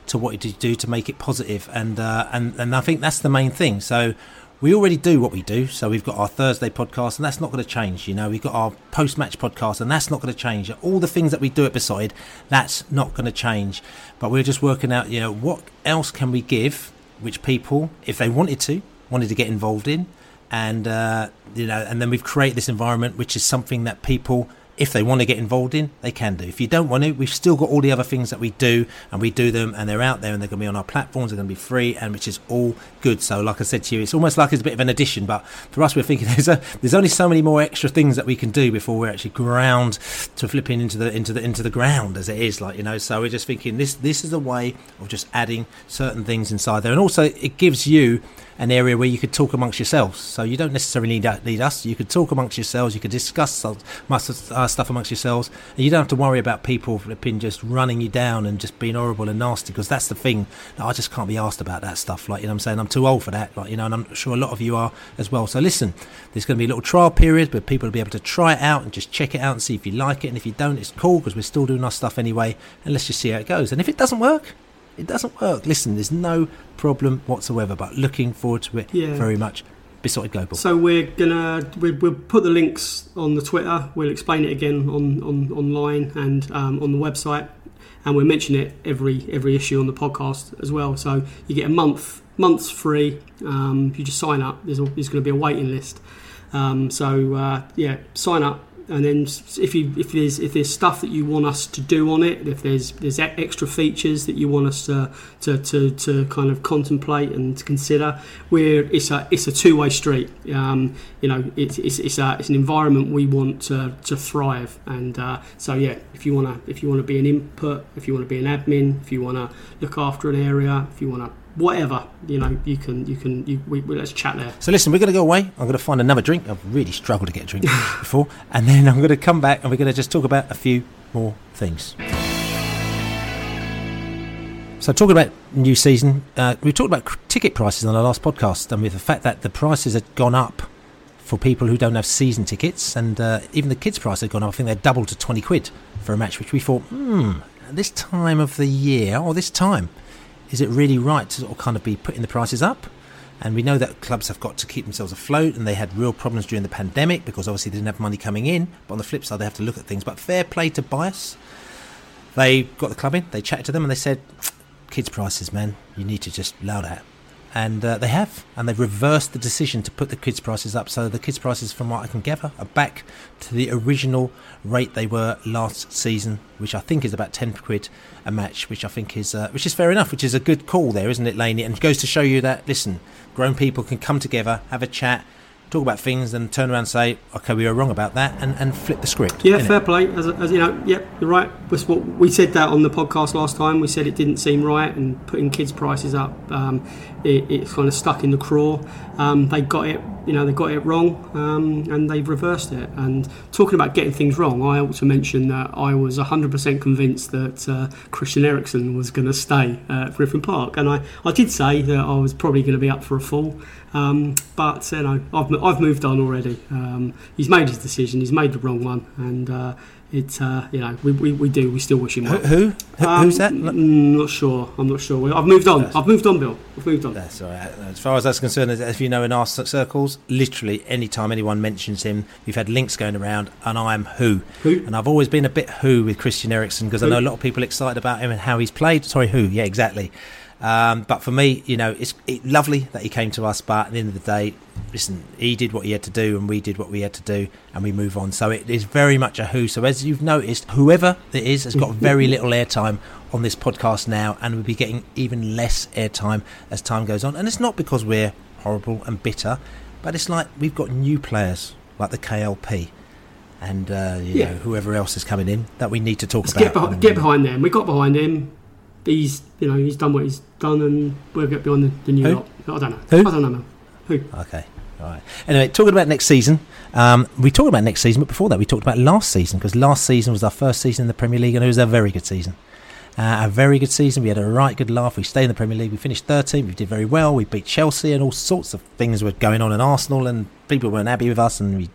to what you do to make it positive, and uh, and and I think that's the main thing. So we already do what we do. So we've got our Thursday podcast, and that's not going to change. You know, we've got our post match podcast, and that's not going to change. All the things that we do at Beesotted, that's not going to change. But we're just working out, you know, what else can we give which people, if they wanted to, wanted to get involved in, and uh, you know, and then we've created this environment which is something that people if they want to get involved in, they can do. If you don't want to, we've still got all the other things that we do, and we do them, and they're out there, and they're going to be on our platforms. They're going to be free, and which is all good. So, like I said to you, it's almost like it's a bit of an addition. But for us, we're thinking there's a, there's only so many more extra things that we can do before we're actually ground to flipping into the into the into the ground as it is, like you know. So we're just thinking this this is a way of just adding certain things inside there, and also it gives you an area where you could talk amongst yourselves. So you don't necessarily need, need us. You could talk amongst yourselves. You could discuss uh, stuff amongst yourselves, and you don't have to worry about people flipping just running you down and just being horrible and nasty. Because that's the thing. I just can't be asked about that stuff. Like you know, I'm saying I'm too old for that. Like you know, and I'm sure a lot of you are as well. So listen, there's going to be a little trial period where people will be able to try it out and just check it out and see if you like it. And if you don't, it's cool because we're still doing our stuff anyway. And let's just see how it goes. And if it doesn't work, it doesn't work. Listen, there's no problem whatsoever, but looking forward to it yeah. very much. Beesotted Global. So we're gonna we, will put the links on the Twitter. We'll explain it again on, on online and um, on the website, and we'll mention it every every issue on the podcast as well. So you get a month months free. Um, you just sign up. There's, there's going to be a waiting list. Um, so uh, yeah, sign up and then if you if there's if there's stuff that you want us to do on it, if there's there's extra features that you want us to to, to, to kind of contemplate and consider, we're it's a it's a two way street. Um, you know, it's it's it's, a, it's an environment we want to, to thrive, and uh, so yeah, if you wanna if you wanna be an input, if you wanna be an admin, if you wanna look after an area, if you wanna whatever you know you can you can you, we, we, let's chat there. So listen we're going to go away. I'm going to find another drink. I've really struggled to get a drink before. And then i'm going to come back and we're going to just talk about a few more things. So talking about new season uh, we talked about ticket prices on the last podcast and with the fact that the prices had gone up for people who don't have season tickets and uh, even the kids price had gone up. I think they doubled to 20 quid for a match which we thought hmm this time of the year or this time is it really right to sort of kind of be putting the prices up? And we know that clubs have got to keep themselves afloat, and they had real problems during the pandemic because obviously they didn't have money coming in. But on the flip side, they have to look at things. But fair play to BIAS. They got the club in, they chatted to them, and they said, "Kids' prices, man, you need to just lower that." And uh, they have, and they've reversed the decision to put the kids' prices up. So the kids' prices, from what I can gather, are back to the original rate they were last season, which I think is about ten quid a match, which I think is uh, which is fair enough, which is a good call there, isn't it, Laney? And goes to show you that listen, grown people can come together, have a chat, talk about things, and turn around and say, okay, we were wrong about that, and, and flip the script. Yeah, fair play. As, as you know, yep, you're right. We said that on the podcast last time. We said it didn't seem right, and putting kids' prices up, um, it, it's kind of stuck in the craw. Um, they got it, you know, they got it wrong, um, and they've reversed it. And talking about getting things wrong, I also mentioned that I was 100% convinced that uh, Christian Eriksen was going to stay at Griffin Park, and I, I did say that I was probably going to be up for a fall. Um, but you know, I've, I've moved on already. Um, he's made his decision. He's made the wrong one, and uh, it's uh, you know we, we, we do we still wish him well. who? Who- Um, Who's that? Not sure. I'm not sure. I've moved on. I've moved on, Bill. I've moved on. That's all right. As far as that's concerned, as- as you know, in our circles, literally any time anyone mentions him, we've had links going around, and I'm who. Who? And I've always been a bit who with Christian Eriksen because I know a lot of people excited about him and how he's played. Sorry, who? Yeah, exactly. Um, but for me, you know, it's it, lovely that he came to us. But at the end of the day, listen, he did what he had to do, and we did what we had to do, and we move on. So it is very much a who. So as you've noticed, whoever it is has got very little airtime on this podcast now, and we'll be getting even less airtime as time goes on. And it's not because we're horrible and bitter, but it's like we've got new players like the KLP. And uh, you Yeah. know whoever else is coming in that we need to talk Let's about. get, behind, get behind them. We got behind him. He's you know he's done what he's done, and we'll get behind the, the new Who? lot. I don't know. Who? I don't know. Who? Okay. All right. Anyway, talking about next season, um, we talked about next season, but before that, we talked about last season because last season was our first season in the Premier League and it was a very good season. Uh, a very good season. We had a right good laugh. We stayed in the Premier League. We finished 13th. We did very well. We beat Chelsea and all sorts of things were going on in Arsenal and people weren't happy with us. And we,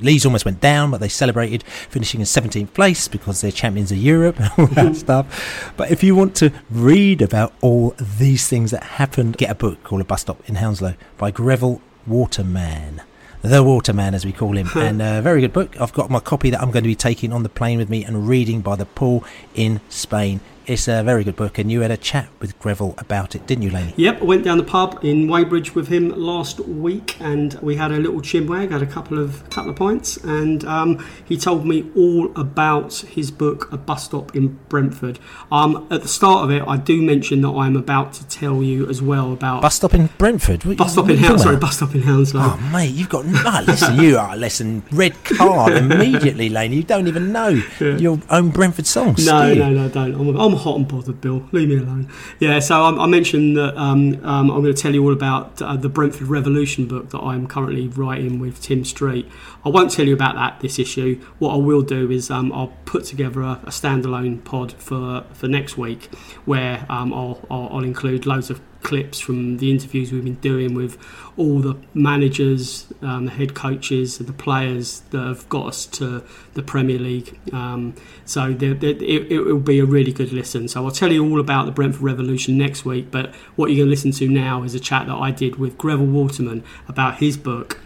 Leeds almost went down, but they celebrated finishing in 17th place because they're champions of Europe and all that stuff. But if you want to read about all these things that happened, get a book called A Bus Stop in Hounslow by Greville Waterman. The Waterman, as we call him, and a very good book. I've got my copy that I'm going to be taking on the plane with me and reading by the pool in Spain. It's a very good book, and you had a chat with Greville about it, didn't you, Laney? Yep, I went down the pub in Weybridge with him last week, and we had a little chinwag, had a couple of couple of pints, and um, he told me all about his book, A Bus Stop in Brentford. Um, at the start of it, I do mention that I'm about to tell you as well about Bus stop in Brentford. What- bus stop in Hounslow. Sorry, bus stop in Hounslow. Oh, mate, you've got. Ah, listen, you are. Listen, red card immediately, Laney. You don't even know your own Brentford songs. No, no, no, don't. I'm, I'm hot and bothered, Bill. Leave me alone. Yeah, so I, I mentioned that um, um, I'm going to tell you all about uh, the Brentford Revolution book that I'm currently writing with Tim Street. I won't tell you about that this issue. What I will do is um, I'll put together a, a standalone pod for for next week, where um, I'll, I'll, I'll include loads of clips from the interviews we've been doing with all the managers, um, the head coaches, the players that have got us to the Premier League. Um, so there, there, it, it will be a really good listen. So I'll tell you all about the Brentford Revolution next week. But what you're going to listen to now is a chat that I did with Greville Waterman about his book,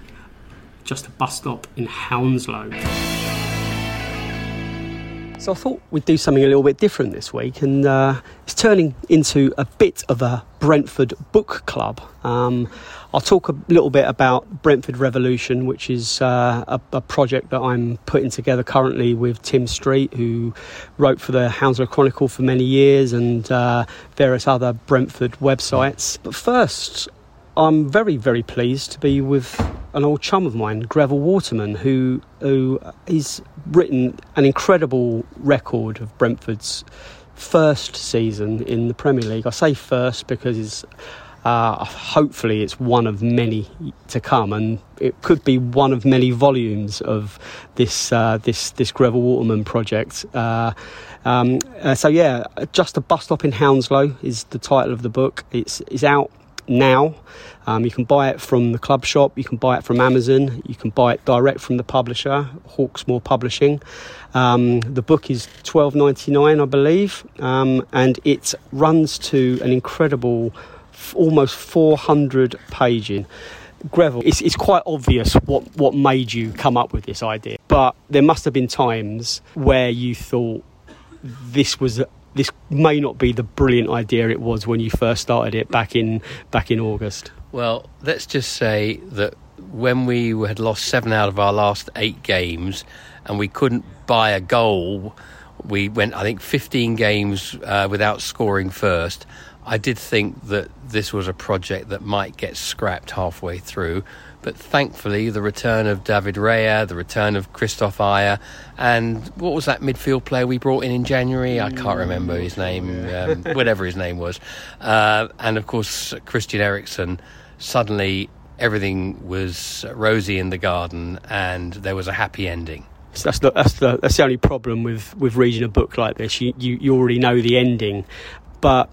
Just a Bus Stop in Hounslow. So I thought we'd do something a little bit different this week, and uh, it's turning into a bit of a Brentford book club. Um, I'll talk a little bit about Brentford Revolution, which is uh, a, a project that I'm putting together currently with Tim Street, who wrote for the Hounslow Chronicle for many years and uh, various other Brentford websites. But first, I'm very, very pleased to be with an old chum of mine, Greville Waterman, who who he's written an incredible record of Brentford's first season in the Premier League. I say first because it's, uh, hopefully it's one of many to come, and it could be one of many volumes of this uh, this this Greville Waterman project. Uh, um, uh, so yeah, just a bus stop in Hounslow is the title of the book. It's it's out now. Um, you can buy it from the club shop, you can buy it from Amazon, you can buy it direct from the publisher, Hawksmoor Publishing. Um, the book is twelve ninety nine, I believe, um, and it runs to an incredible, f- almost four hundred pages. Greville, it's, it's quite obvious what, what made you come up with this idea, but there must have been times where you thought this was this may not be the brilliant idea it was when you first started it back in back in August. Well, let's just say that when we had lost seven out of our last eight games and we couldn't buy a goal, we went, I think, 15 games uh, without scoring first. I did think that this was a project that might get scrapped halfway through, But thankfully, the return of David Raya, the return of Kristoffer Ajer, and what was that midfield player we brought in in January? I can't remember his name, um, whatever his name was. Uh, and of course, Christian Eriksen. Suddenly, everything was rosy in the garden, and there was a happy ending. So that's the, that's the that's the only problem with with reading a book like this. You you, you already know the ending, but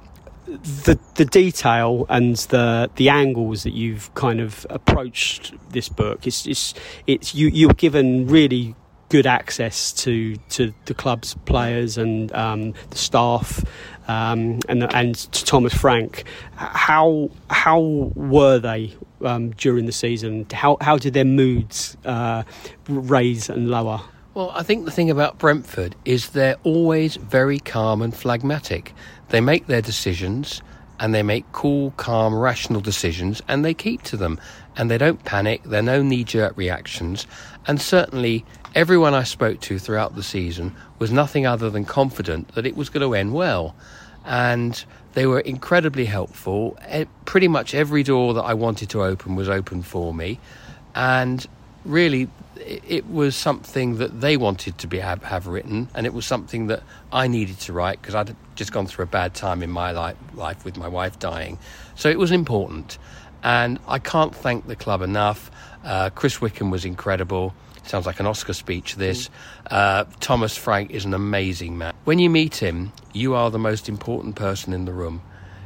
the the detail and the the angles that you've kind of approached this book it's it's, it's you you're given really good access to to the club's players and um, the staff um, and and to Thomas Frank. How how were they um, during the season? How how did their moods uh, raise and lower? Well, I think the thing about Brentford is they're always very calm and phlegmatic. They make their decisions and they make cool, calm, rational decisions and they keep to them. And they don't panic, there are no knee jerk reactions. And certainly, everyone I spoke to throughout the season was nothing other than confident that it was going to end well. And they were incredibly helpful. Pretty much every door that I wanted to open was open for me. And really, it was something that they wanted to be have, have written, and it was something that I needed to write because I'd just gone through a bad time in my life, life with my wife dying. So it was important, and I can't thank the club enough. Uh, Chris Wickham was incredible. Sounds like an Oscar speech. This uh, Thomas Frank is an amazing man. When you meet him, you are the most important person in the room.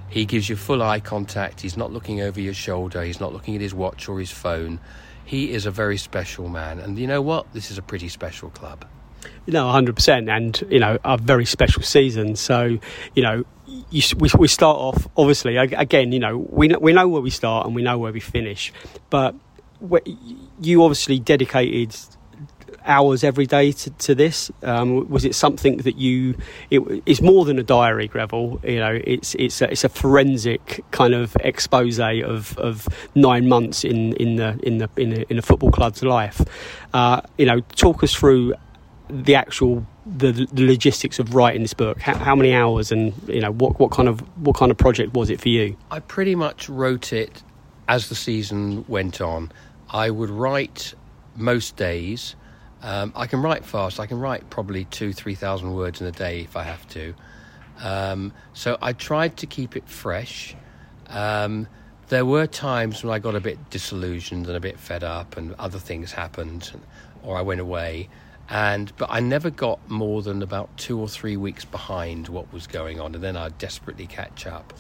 He gives you full eye contact. He's not looking over your shoulder. He's not looking at his watch or his phone he is a very special man. And you know what? This is a pretty special club. You know, 100%. And, you know, a very special season. So, you know, you, we, we start off, obviously, again, you know, we, we know where we start and we know where we finish. But you obviously dedicated hours every day to, to this? Um, was it something that you? It, it's more than a diary, Greville. You know, it's it's a, it's a forensic kind of expose of, of nine months in, in the in the in a, in a football club's life. Uh, you know, talk us through the actual the, the logistics of writing this book. How, how, many hours and you know what what kind of what kind of project was it for you? I pretty much wrote it as the season went on. I would write most days um, I can write fast. I can write probably two, three thousand words in a day if I have to. Um, so I tried to keep it fresh. Um, there were times when I got a bit disillusioned and a bit fed up, and other things happened, or I went away. And but I never got more than about two or three weeks behind what was going on, and then I'd desperately catch up.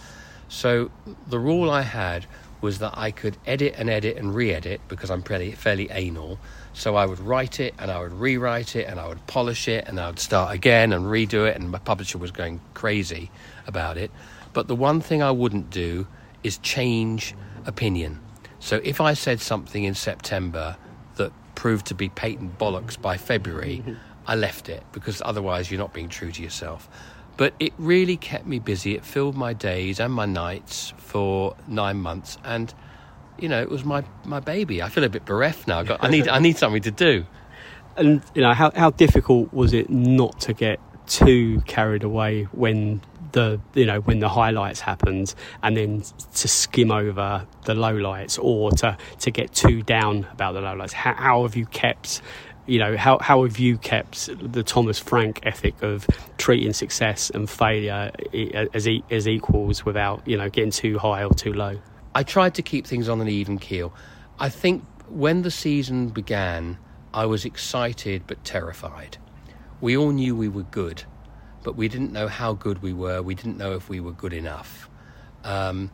So the rule I had was that I could edit and edit and re-edit because I'm fairly, fairly anal. So I would write it and I would rewrite it and I would polish it and I would start again and redo it. And my publisher was going crazy about it. But the one thing I wouldn't do is change opinion. So if I said something in September that proved to be patent bollocks by February, I left it because otherwise you're not being true to yourself. But it really kept me busy. It filled my days and my nights for nine months. And you know, it was my, my baby. I feel a bit bereft now. I, got, I need I need something to do. And you know, how how difficult was it not to get too carried away when the you know when the highlights happened and then to skim over the lowlights or to to get too down about the lowlights how, how have you kept you know how how have you kept the Thomas Frank ethic of treating success and failure as as equals without you know getting too high or too low I tried to keep things on an even keel. I think when the season began, I was excited but terrified. We all knew we were good, but we didn't know how good we were. We didn't know if we were good enough. Um,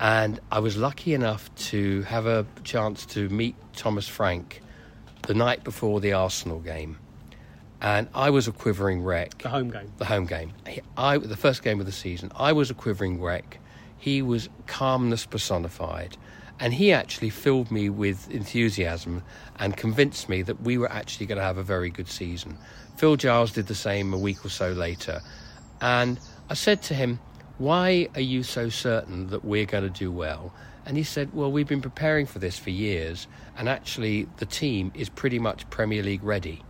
and I was lucky enough to have a chance to meet Thomas Frank the night before the Arsenal game. And I was a quivering wreck. The home game. The home game. I, the first game of the season. I was a quivering wreck. He was calmness personified. And he actually filled me with enthusiasm and convinced me that we were actually going to have a very good season. Phil Giles did the same a week or so later. And I said to him, Why are you so certain that we're going to do well? And he said, Well, we've been preparing for this for years, and actually, the team is pretty much Premier League ready.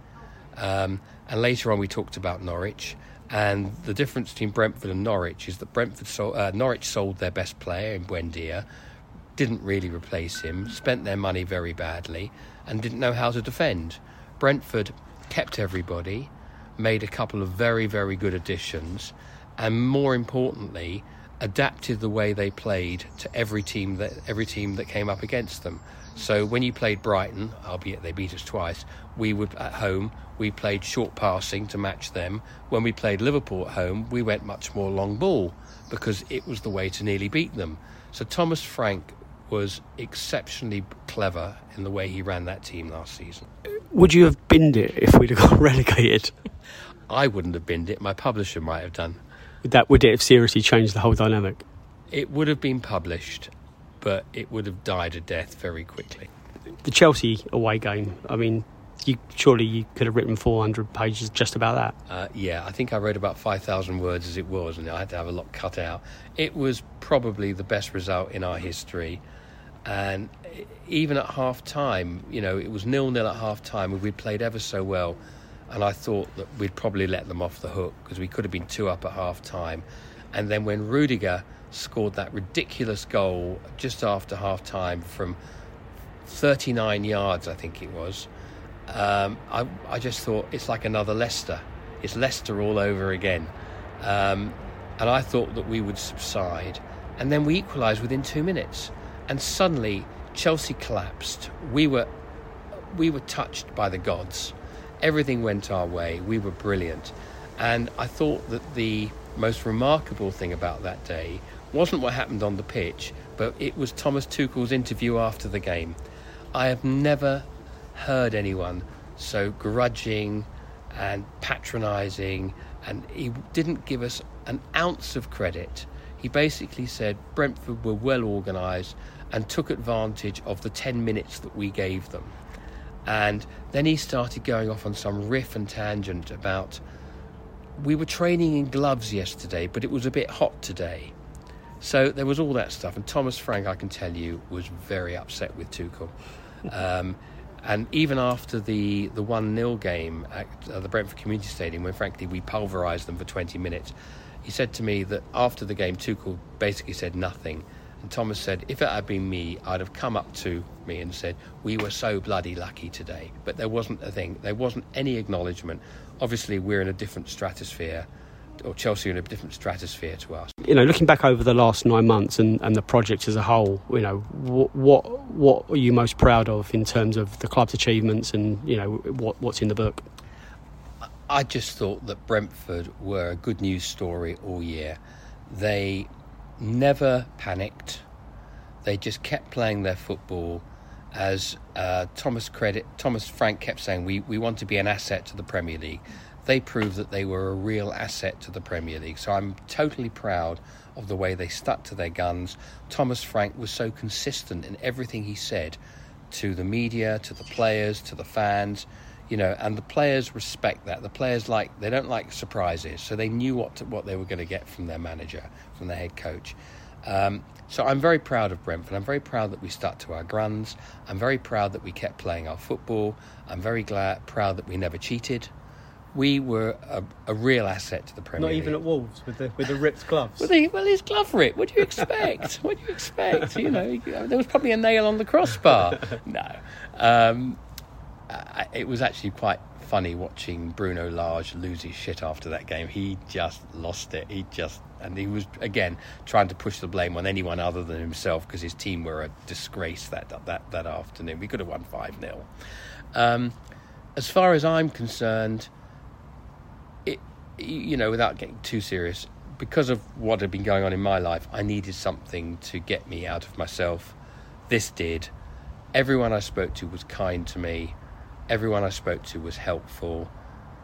Um, and later on, we talked about Norwich. And the difference between Brentford and Norwich is that Brentford sold, uh, Norwich sold their best player in Buendia. didn't really replace him, spent their money very badly, and didn't know how to defend. Brentford kept everybody, made a couple of very, very good additions, and more importantly, adapted the way they played to every team that every team that came up against them. So when you played Brighton, albeit they beat us twice, we would at home we played short passing to match them. When we played Liverpool at home, we went much more long ball because it was the way to nearly beat them. So Thomas Frank was exceptionally clever in the way he ran that team last season. Would you have binned it if we'd have got relegated? I wouldn't have binned it. My publisher might have done. Would that would it have seriously changed the whole dynamic? It would have been published, but it would have died a death very quickly. The Chelsea away game. I mean, you surely you could have written 400 pages just about that. Uh, yeah, I think I wrote about 5,000 words as it was, and I had to have a lot cut out. It was probably the best result in our history. And even at half time, you know, it was nil nil at half time, and we'd played ever so well. And I thought that we'd probably let them off the hook because we could have been two up at half time. And then when Rudiger scored that ridiculous goal just after half time from 39 yards, I think it was, um, I, I, just thought it's like another Leicester. It's Leicester all over again. Um, and I thought that we would subside. And then we equalised within two minutes. And suddenly Chelsea collapsed. We were, we were touched by the gods. Everything went our way. We were brilliant. And I thought that the most remarkable thing about that day wasn't what happened on the pitch, but it was Thomas Tuchel's interview after the game. I have never heard anyone so grudging and patronising, and he didn't give us an ounce of credit. He basically said Brentford were well organised and took advantage of the 10 minutes that we gave them. And then he started going off on some riff and tangent about we were training in gloves yesterday, but it was a bit hot today. So there was all that stuff. And Thomas Frank, I can tell you, was very upset with Tuchel. Um, and even after the the one 0 game at the Brentford Community Stadium, when frankly we pulverised them for 20 minutes, he said to me that after the game, Tuchel basically said nothing. And Thomas said, if it had been me, I'd have come up to me and said, we were so bloody lucky today. But there wasn't a thing. There wasn't any acknowledgement. Obviously, we're in a different stratosphere or Chelsea in a different stratosphere to us. You know, looking back over the last nine months and, and the project as a whole, you know, what, what what are you most proud of in terms of the club's achievements and you know what what's in the book? I just thought that Brentford were a good news story all year. They never panicked. They just kept playing their football. As uh, Thomas credit Thomas Frank kept saying, we, we want to be an asset to the Premier League they proved that they were a real asset to the Premier League. So I'm totally proud of the way they stuck to their guns. Thomas Frank was so consistent in everything he said to the media, to the players, to the fans, you know, and the players respect that. The players like they don't like surprises, so they knew what to, what they were going to get from their manager, from their head coach. Um, so I'm very proud of Brentford. I'm very proud that we stuck to our guns. I'm very proud that we kept playing our football. I'm very glad, proud that we never cheated we were a, a, real asset to the Premier Not League. even at Wolves with the with the ripped gloves. well, he, well, his glove ripped. What do you expect? what do you expect? You know, there was probably a nail on the crossbar. no, um, I, it was actually quite funny watching Bruno Lage lose his shit after that game. He just lost it. He just and he was again trying to push the blame on anyone other than himself because his team were a disgrace that that that afternoon. We could have won five 0 um, As far as I'm concerned you know, without getting too serious, because of what had been going on in my life, I needed something to get me out of myself. This did. Everyone I spoke to was kind to me. Everyone I spoke to was helpful.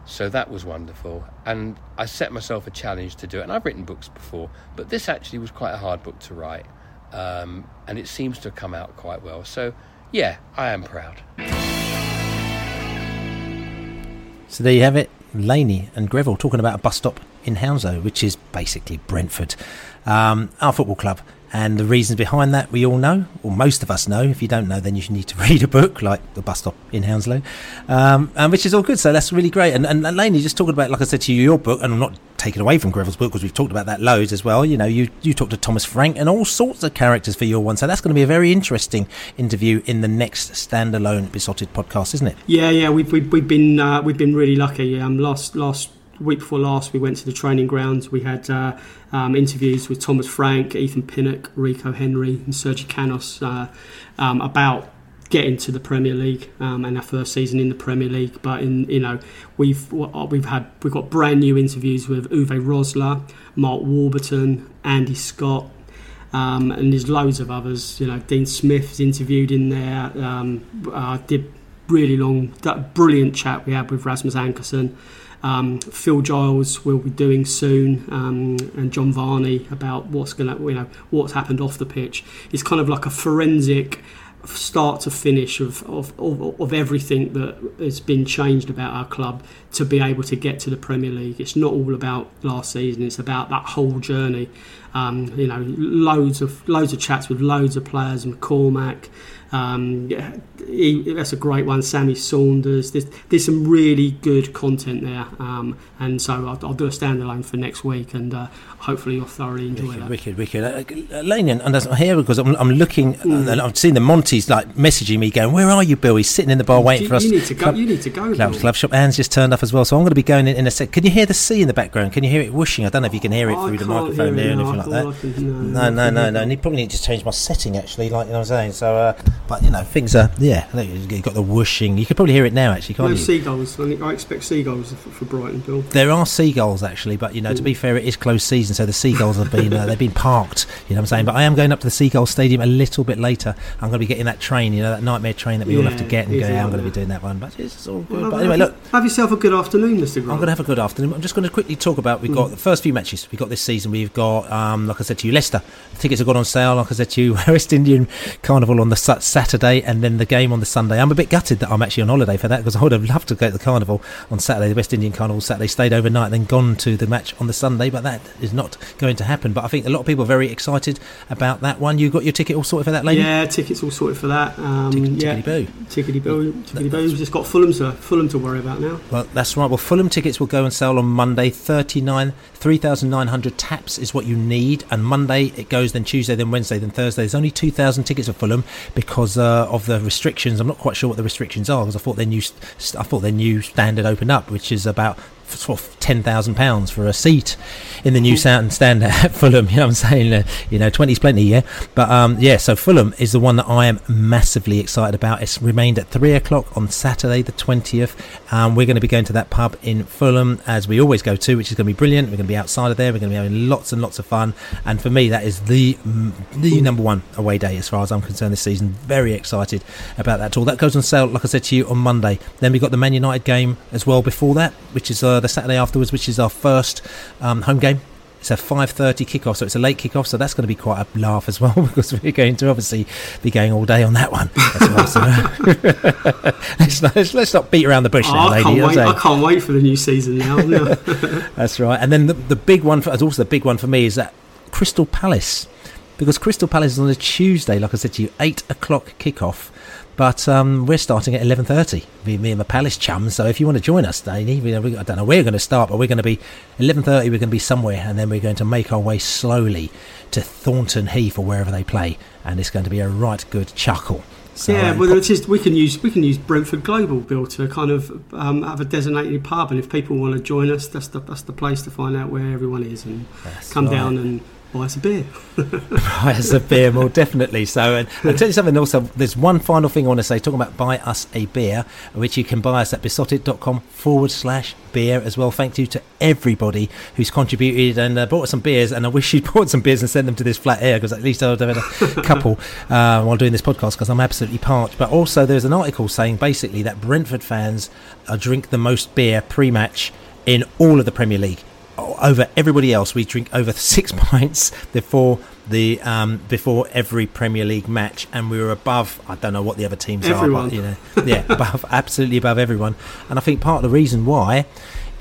So that was wonderful. And I set myself a challenge to do it. And I've written books before, but this actually was quite a hard book to write. Um, and it seems to have come out quite well. So, yeah, I am proud. So there you have it. Laney and Greville talking about a bus stop in Hounslow, which is basically Brentford. Um, our football club And the reasons behind that we all know, or most of us know. If you don't know, then you should need to read a book like The Bus Stop in Hounslow, um, and which is all good. So that's really great. And, and, Laney, just talking about, like I said to you, your book, and I'm not taken away from Greville's book because we've talked about that loads as well. You know, you, you talked to Thomas Frank and all sorts of characters for your one. So that's going to be a very interesting interview in the next standalone Beesotted podcast, isn't it? Yeah, yeah, we've, we've, we've been uh, we've been really lucky. Um, last last week before last, we went to the training grounds. We had uh, um, interviews with Thomas Frank, Ethan Pinnock, Rico Henry, and Sergi Canos uh, um, about getting to the Premier League um, and our first season in the Premier League. But in you know we've we've had we've got brand new interviews with Uwe Rosler, Mark Warburton, Andy Scott. Um, and there's loads of others. You know, Dean Smith's interviewed in there. Um, uh, did really long, brilliant chat we had with Rasmus Ankersen. Um, Phil Giles will be doing soon, um, and Jon Varney about what's going to, you know, what's happened off the pitch. It's kind of like a forensic start to finish of, of, of, of, everything that has been changed about our club to be able to get to the Premier League. It's not all about last season, it's about that whole journey. Um, you know, loads of loads of chats with loads of players, McCormack, um, he, that's a great one. Sammy Saunders. There's, there's some really good content there, um, and so I'll, I'll, do a standalone for next week, and uh, hopefully you'll thoroughly enjoy wicked, that. Wicked, wicked. Uh, uh, Laney, and I'm here because I'm, I'm looking, mm. and I've seen the Monties like messaging me, going, "Where are you, Bill?" He's sitting in the bar waiting you, for us. You need to go. Club, you need to go. Club, club shop. Anne's just turned up as well, so I'm going to be going in, in a sec. Can you hear the sea in the background? Can you hear it whooshing? I don't know if you can hear it oh, through the microphone there, or anything like that. Can, no, no, no, no. And you probably need to change my setting actually, like you know what I'm saying. So, uh, but you know, things are yeah. You've got the whooshing. You could probably hear it now, actually, can't no you? seagulls. I expect seagulls for, for Brighton, Bill. There are seagulls actually, but you know, Ooh. to be fair, it is closed season, so the seagulls have been uh, they've been parked. You know what I'm saying? But I am going up to the Seagull Stadium a little bit later. I'm going to be getting that train, you know, that nightmare train that we yeah, all have to get and go. Yeah, I'm going to be doing that one, but it's all good. Well, but anyway, look, have yourself a good afternoon, Mr. Grant. I'm going to have a good afternoon. I'm just going to quickly talk about. We've got mm. the first few matches we've got this season. We've got, um, like I said to you, Leicester. The tickets have gone on sale. Like I said to you, West Indian Carnival on the Saturday, and then the game on the Sunday. I'm a bit gutted that I'm actually on holiday for that because I would have loved to go to the carnival on Saturday, the West Indian Carnival Saturday, stayed overnight, then gone to the match on the Sunday, but that is not going to happen. But I think a lot of people are very excited about that one. You got your ticket all sorted for that, Laney? Yeah, tickets all sorted for that. Um, Tick- yeah, tickety boo. tickety boo, tickety boo. We've just got Fulham to Fulham to worry about now. Well, that's right. Well, Fulham tickets will go and sell on Monday. Thirty nine, three thousand nine hundred taps is what you need, and Monday it goes. Then Tuesday, then Wednesday, then Thursday. There's only two thousand tickets for Fulham because uh, of the restrictions. I'm not quite sure what the restrictions are because I thought their new I thought their new standard opened up, which is about sort of ten thousand pounds for a seat in the new sound stand at Fulham. You know what I'm saying? Uh, you know, twenty's plenty, yeah. But um, yeah, so Fulham is the one that I am massively excited about. It's remained at three o'clock on Saturday, the twentieth. Um, we're going to be going to that pub in Fulham as we always go to, which is going to be brilliant. We're going to be outside of there. We're going to be having lots and lots of fun. And for me, that is the the number one away day as far as I'm concerned this season. Very excited about that tour. That goes on sale, like I said to you, on Monday. Then we've got the Man United game as well before that, which is uh, the Saturday afterwards, which is our first um, home game. It's a 5:30 kickoff, so it's a late kickoff. So that's going to be quite a laugh as well because we're going to obviously be going all day on that one. Well, so let's, not, let's, let's, not beat around the bush, oh, now, lady. I can't, wait, I can't wait for the new season now. No. that's right. And then the, the big one, for, also the big one for me, is that Crystal Palace, because Crystal Palace is on a Tuesday, like I said to you, eight o'clock kickoff. But um, we're starting at 11.30, me, me and my Palace chums. So if you want to join us, Danny, we, we, I don't know where we're going to start, but we're going to be 11.30, we're going to be somewhere, and then we're going to make our way slowly to Thornton Heath or wherever they play. And it's going to be a right good chuckle. So, yeah, well, it's just we can use we can use Brentford Global Bill to kind of um, have a designated pub, and if people want to join us, that's the that's the place to find out where everyone is and come right. down and buy us a beer. buy us a beer, more definitely. So, and I'll tell you something also, there's one final thing I want to say, talking about buy us a beer, which you can buy us at beesotted.com forward slash beer as well. Thank you to everybody who's contributed and uh, bought some beers. And I wish you'd bought some beers and sent them to this flat air because at least I would have had a couple uh, while doing this podcast because I'm absolutely parched. But also, there's an article saying basically that Brentford fans uh, drink the most beer pre match in all of the Premier League over everybody else. We drink over six pints before the um, before every Premier League match, and we were above. I don't know what the other teams everyone. are, but you know, yeah, above absolutely above everyone. And I think part of the reason why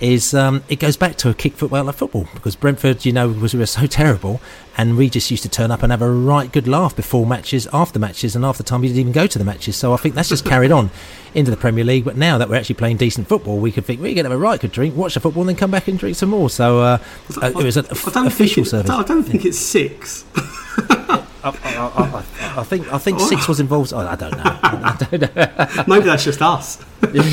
is um, it goes back to a kick football of football because Brentford, you know, was we were so terrible, and we just used to turn up and have a right good laugh before matches, after matches, and after time we didn't even go to the matches. So I think that's just carried on into the Premier League. But now that we're actually playing decent football, we could think we're going to have a right good drink, watch the football, and then come back and drink some more. So uh, it was an official it, service. I don't think it's six. I, I, I, think I think six was involved. Oh, I don't know. I don't know. maybe that's just us. maybe,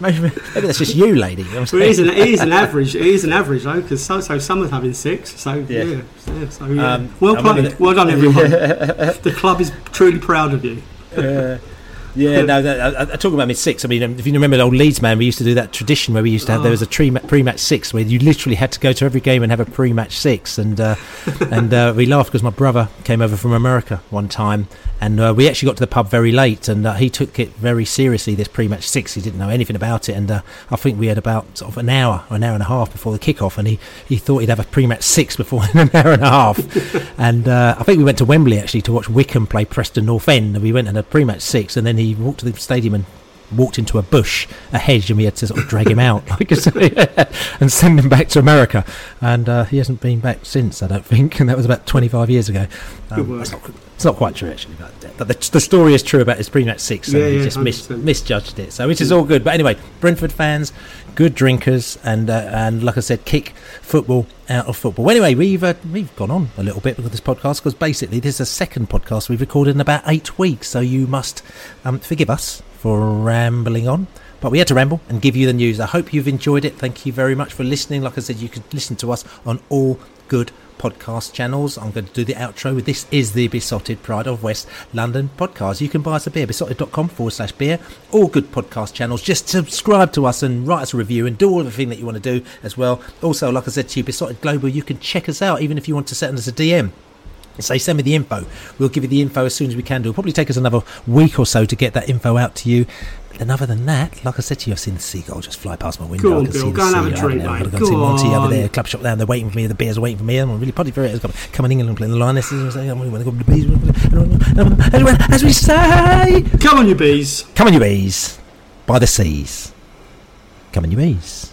maybe, that's just you, lady. Well, it, is an, it is an average. It is an average though, because so, so someone's having six. So yeah, yeah, yeah so, yeah. Um, well played. Well done, everyone. the club is truly proud of you. Uh, yeah, no, I, I, talk about mid six. I mean, um, if you remember the old Leeds man, we used to do that tradition where we used to have there was a pre match six where you literally had to go to every game and have a pre match six, and uh, and uh, we laughed because my brother came over from America one time, and uh, we actually got to the pub very late, and uh, he took it very seriously. This pre match six, he didn't know anything about it, and uh, I think we had about sort of an hour, or an hour and a half before the kick off, and he, he thought he'd have a pre match six before an hour and a half, and uh, I think we went to Wembley actually to watch wickham play Preston North End, and we went and had a pre match six, and then he walked to the stadium and walked into a bush, a hedge, and we had to sort of drag him out like, and send him back to America. And uh, he hasn't been back since, I don't think. And that was about 25 years ago. Um, it's, not, it's, not, quite true, actually. But, but the, the, story is true about his pre-match six, so yeah, he yeah, just mis- misjudged it. So which is all good. But anyway, Brentford fans, good drinkers, and uh, and like I said, kick football out of football. Well, anyway, we've uh, we've gone on a little bit with this podcast because basically this is the second podcast we've recorded in about eight weeks. So you must um, forgive us for rambling on. But we had to ramble and give you the news. I hope you've enjoyed it. Thank you very much for listening. Like I said, you could listen to us on all good podcast channels. I'm going to do the outro this is the Beesotted Pride of West London podcast. You can buy us a beer, beesotted.com forward slash beer. All good podcast channels. Just subscribe to us and write us a review and do all the thing that you want to do as well. Also, like I said to you, Beesotted Global, you can check us out even if you want to send us a DM say send me the info we'll give you the info as soon as we can do it'll probably take us another week or so to get that info out to you and other than that, like I said to you, I've seen the seagull just fly past my window. Go on, I can Bill, see go and have a drink, mate. I've got to Monty over there, club shop down there waiting for me. The beers are waiting for me. I'm really potty for it. Coming in and playing the line. This is I'm going oh, to go to the bees. As we say, come on, you bees. Come on, you bees. By the seas. Come on, you bees.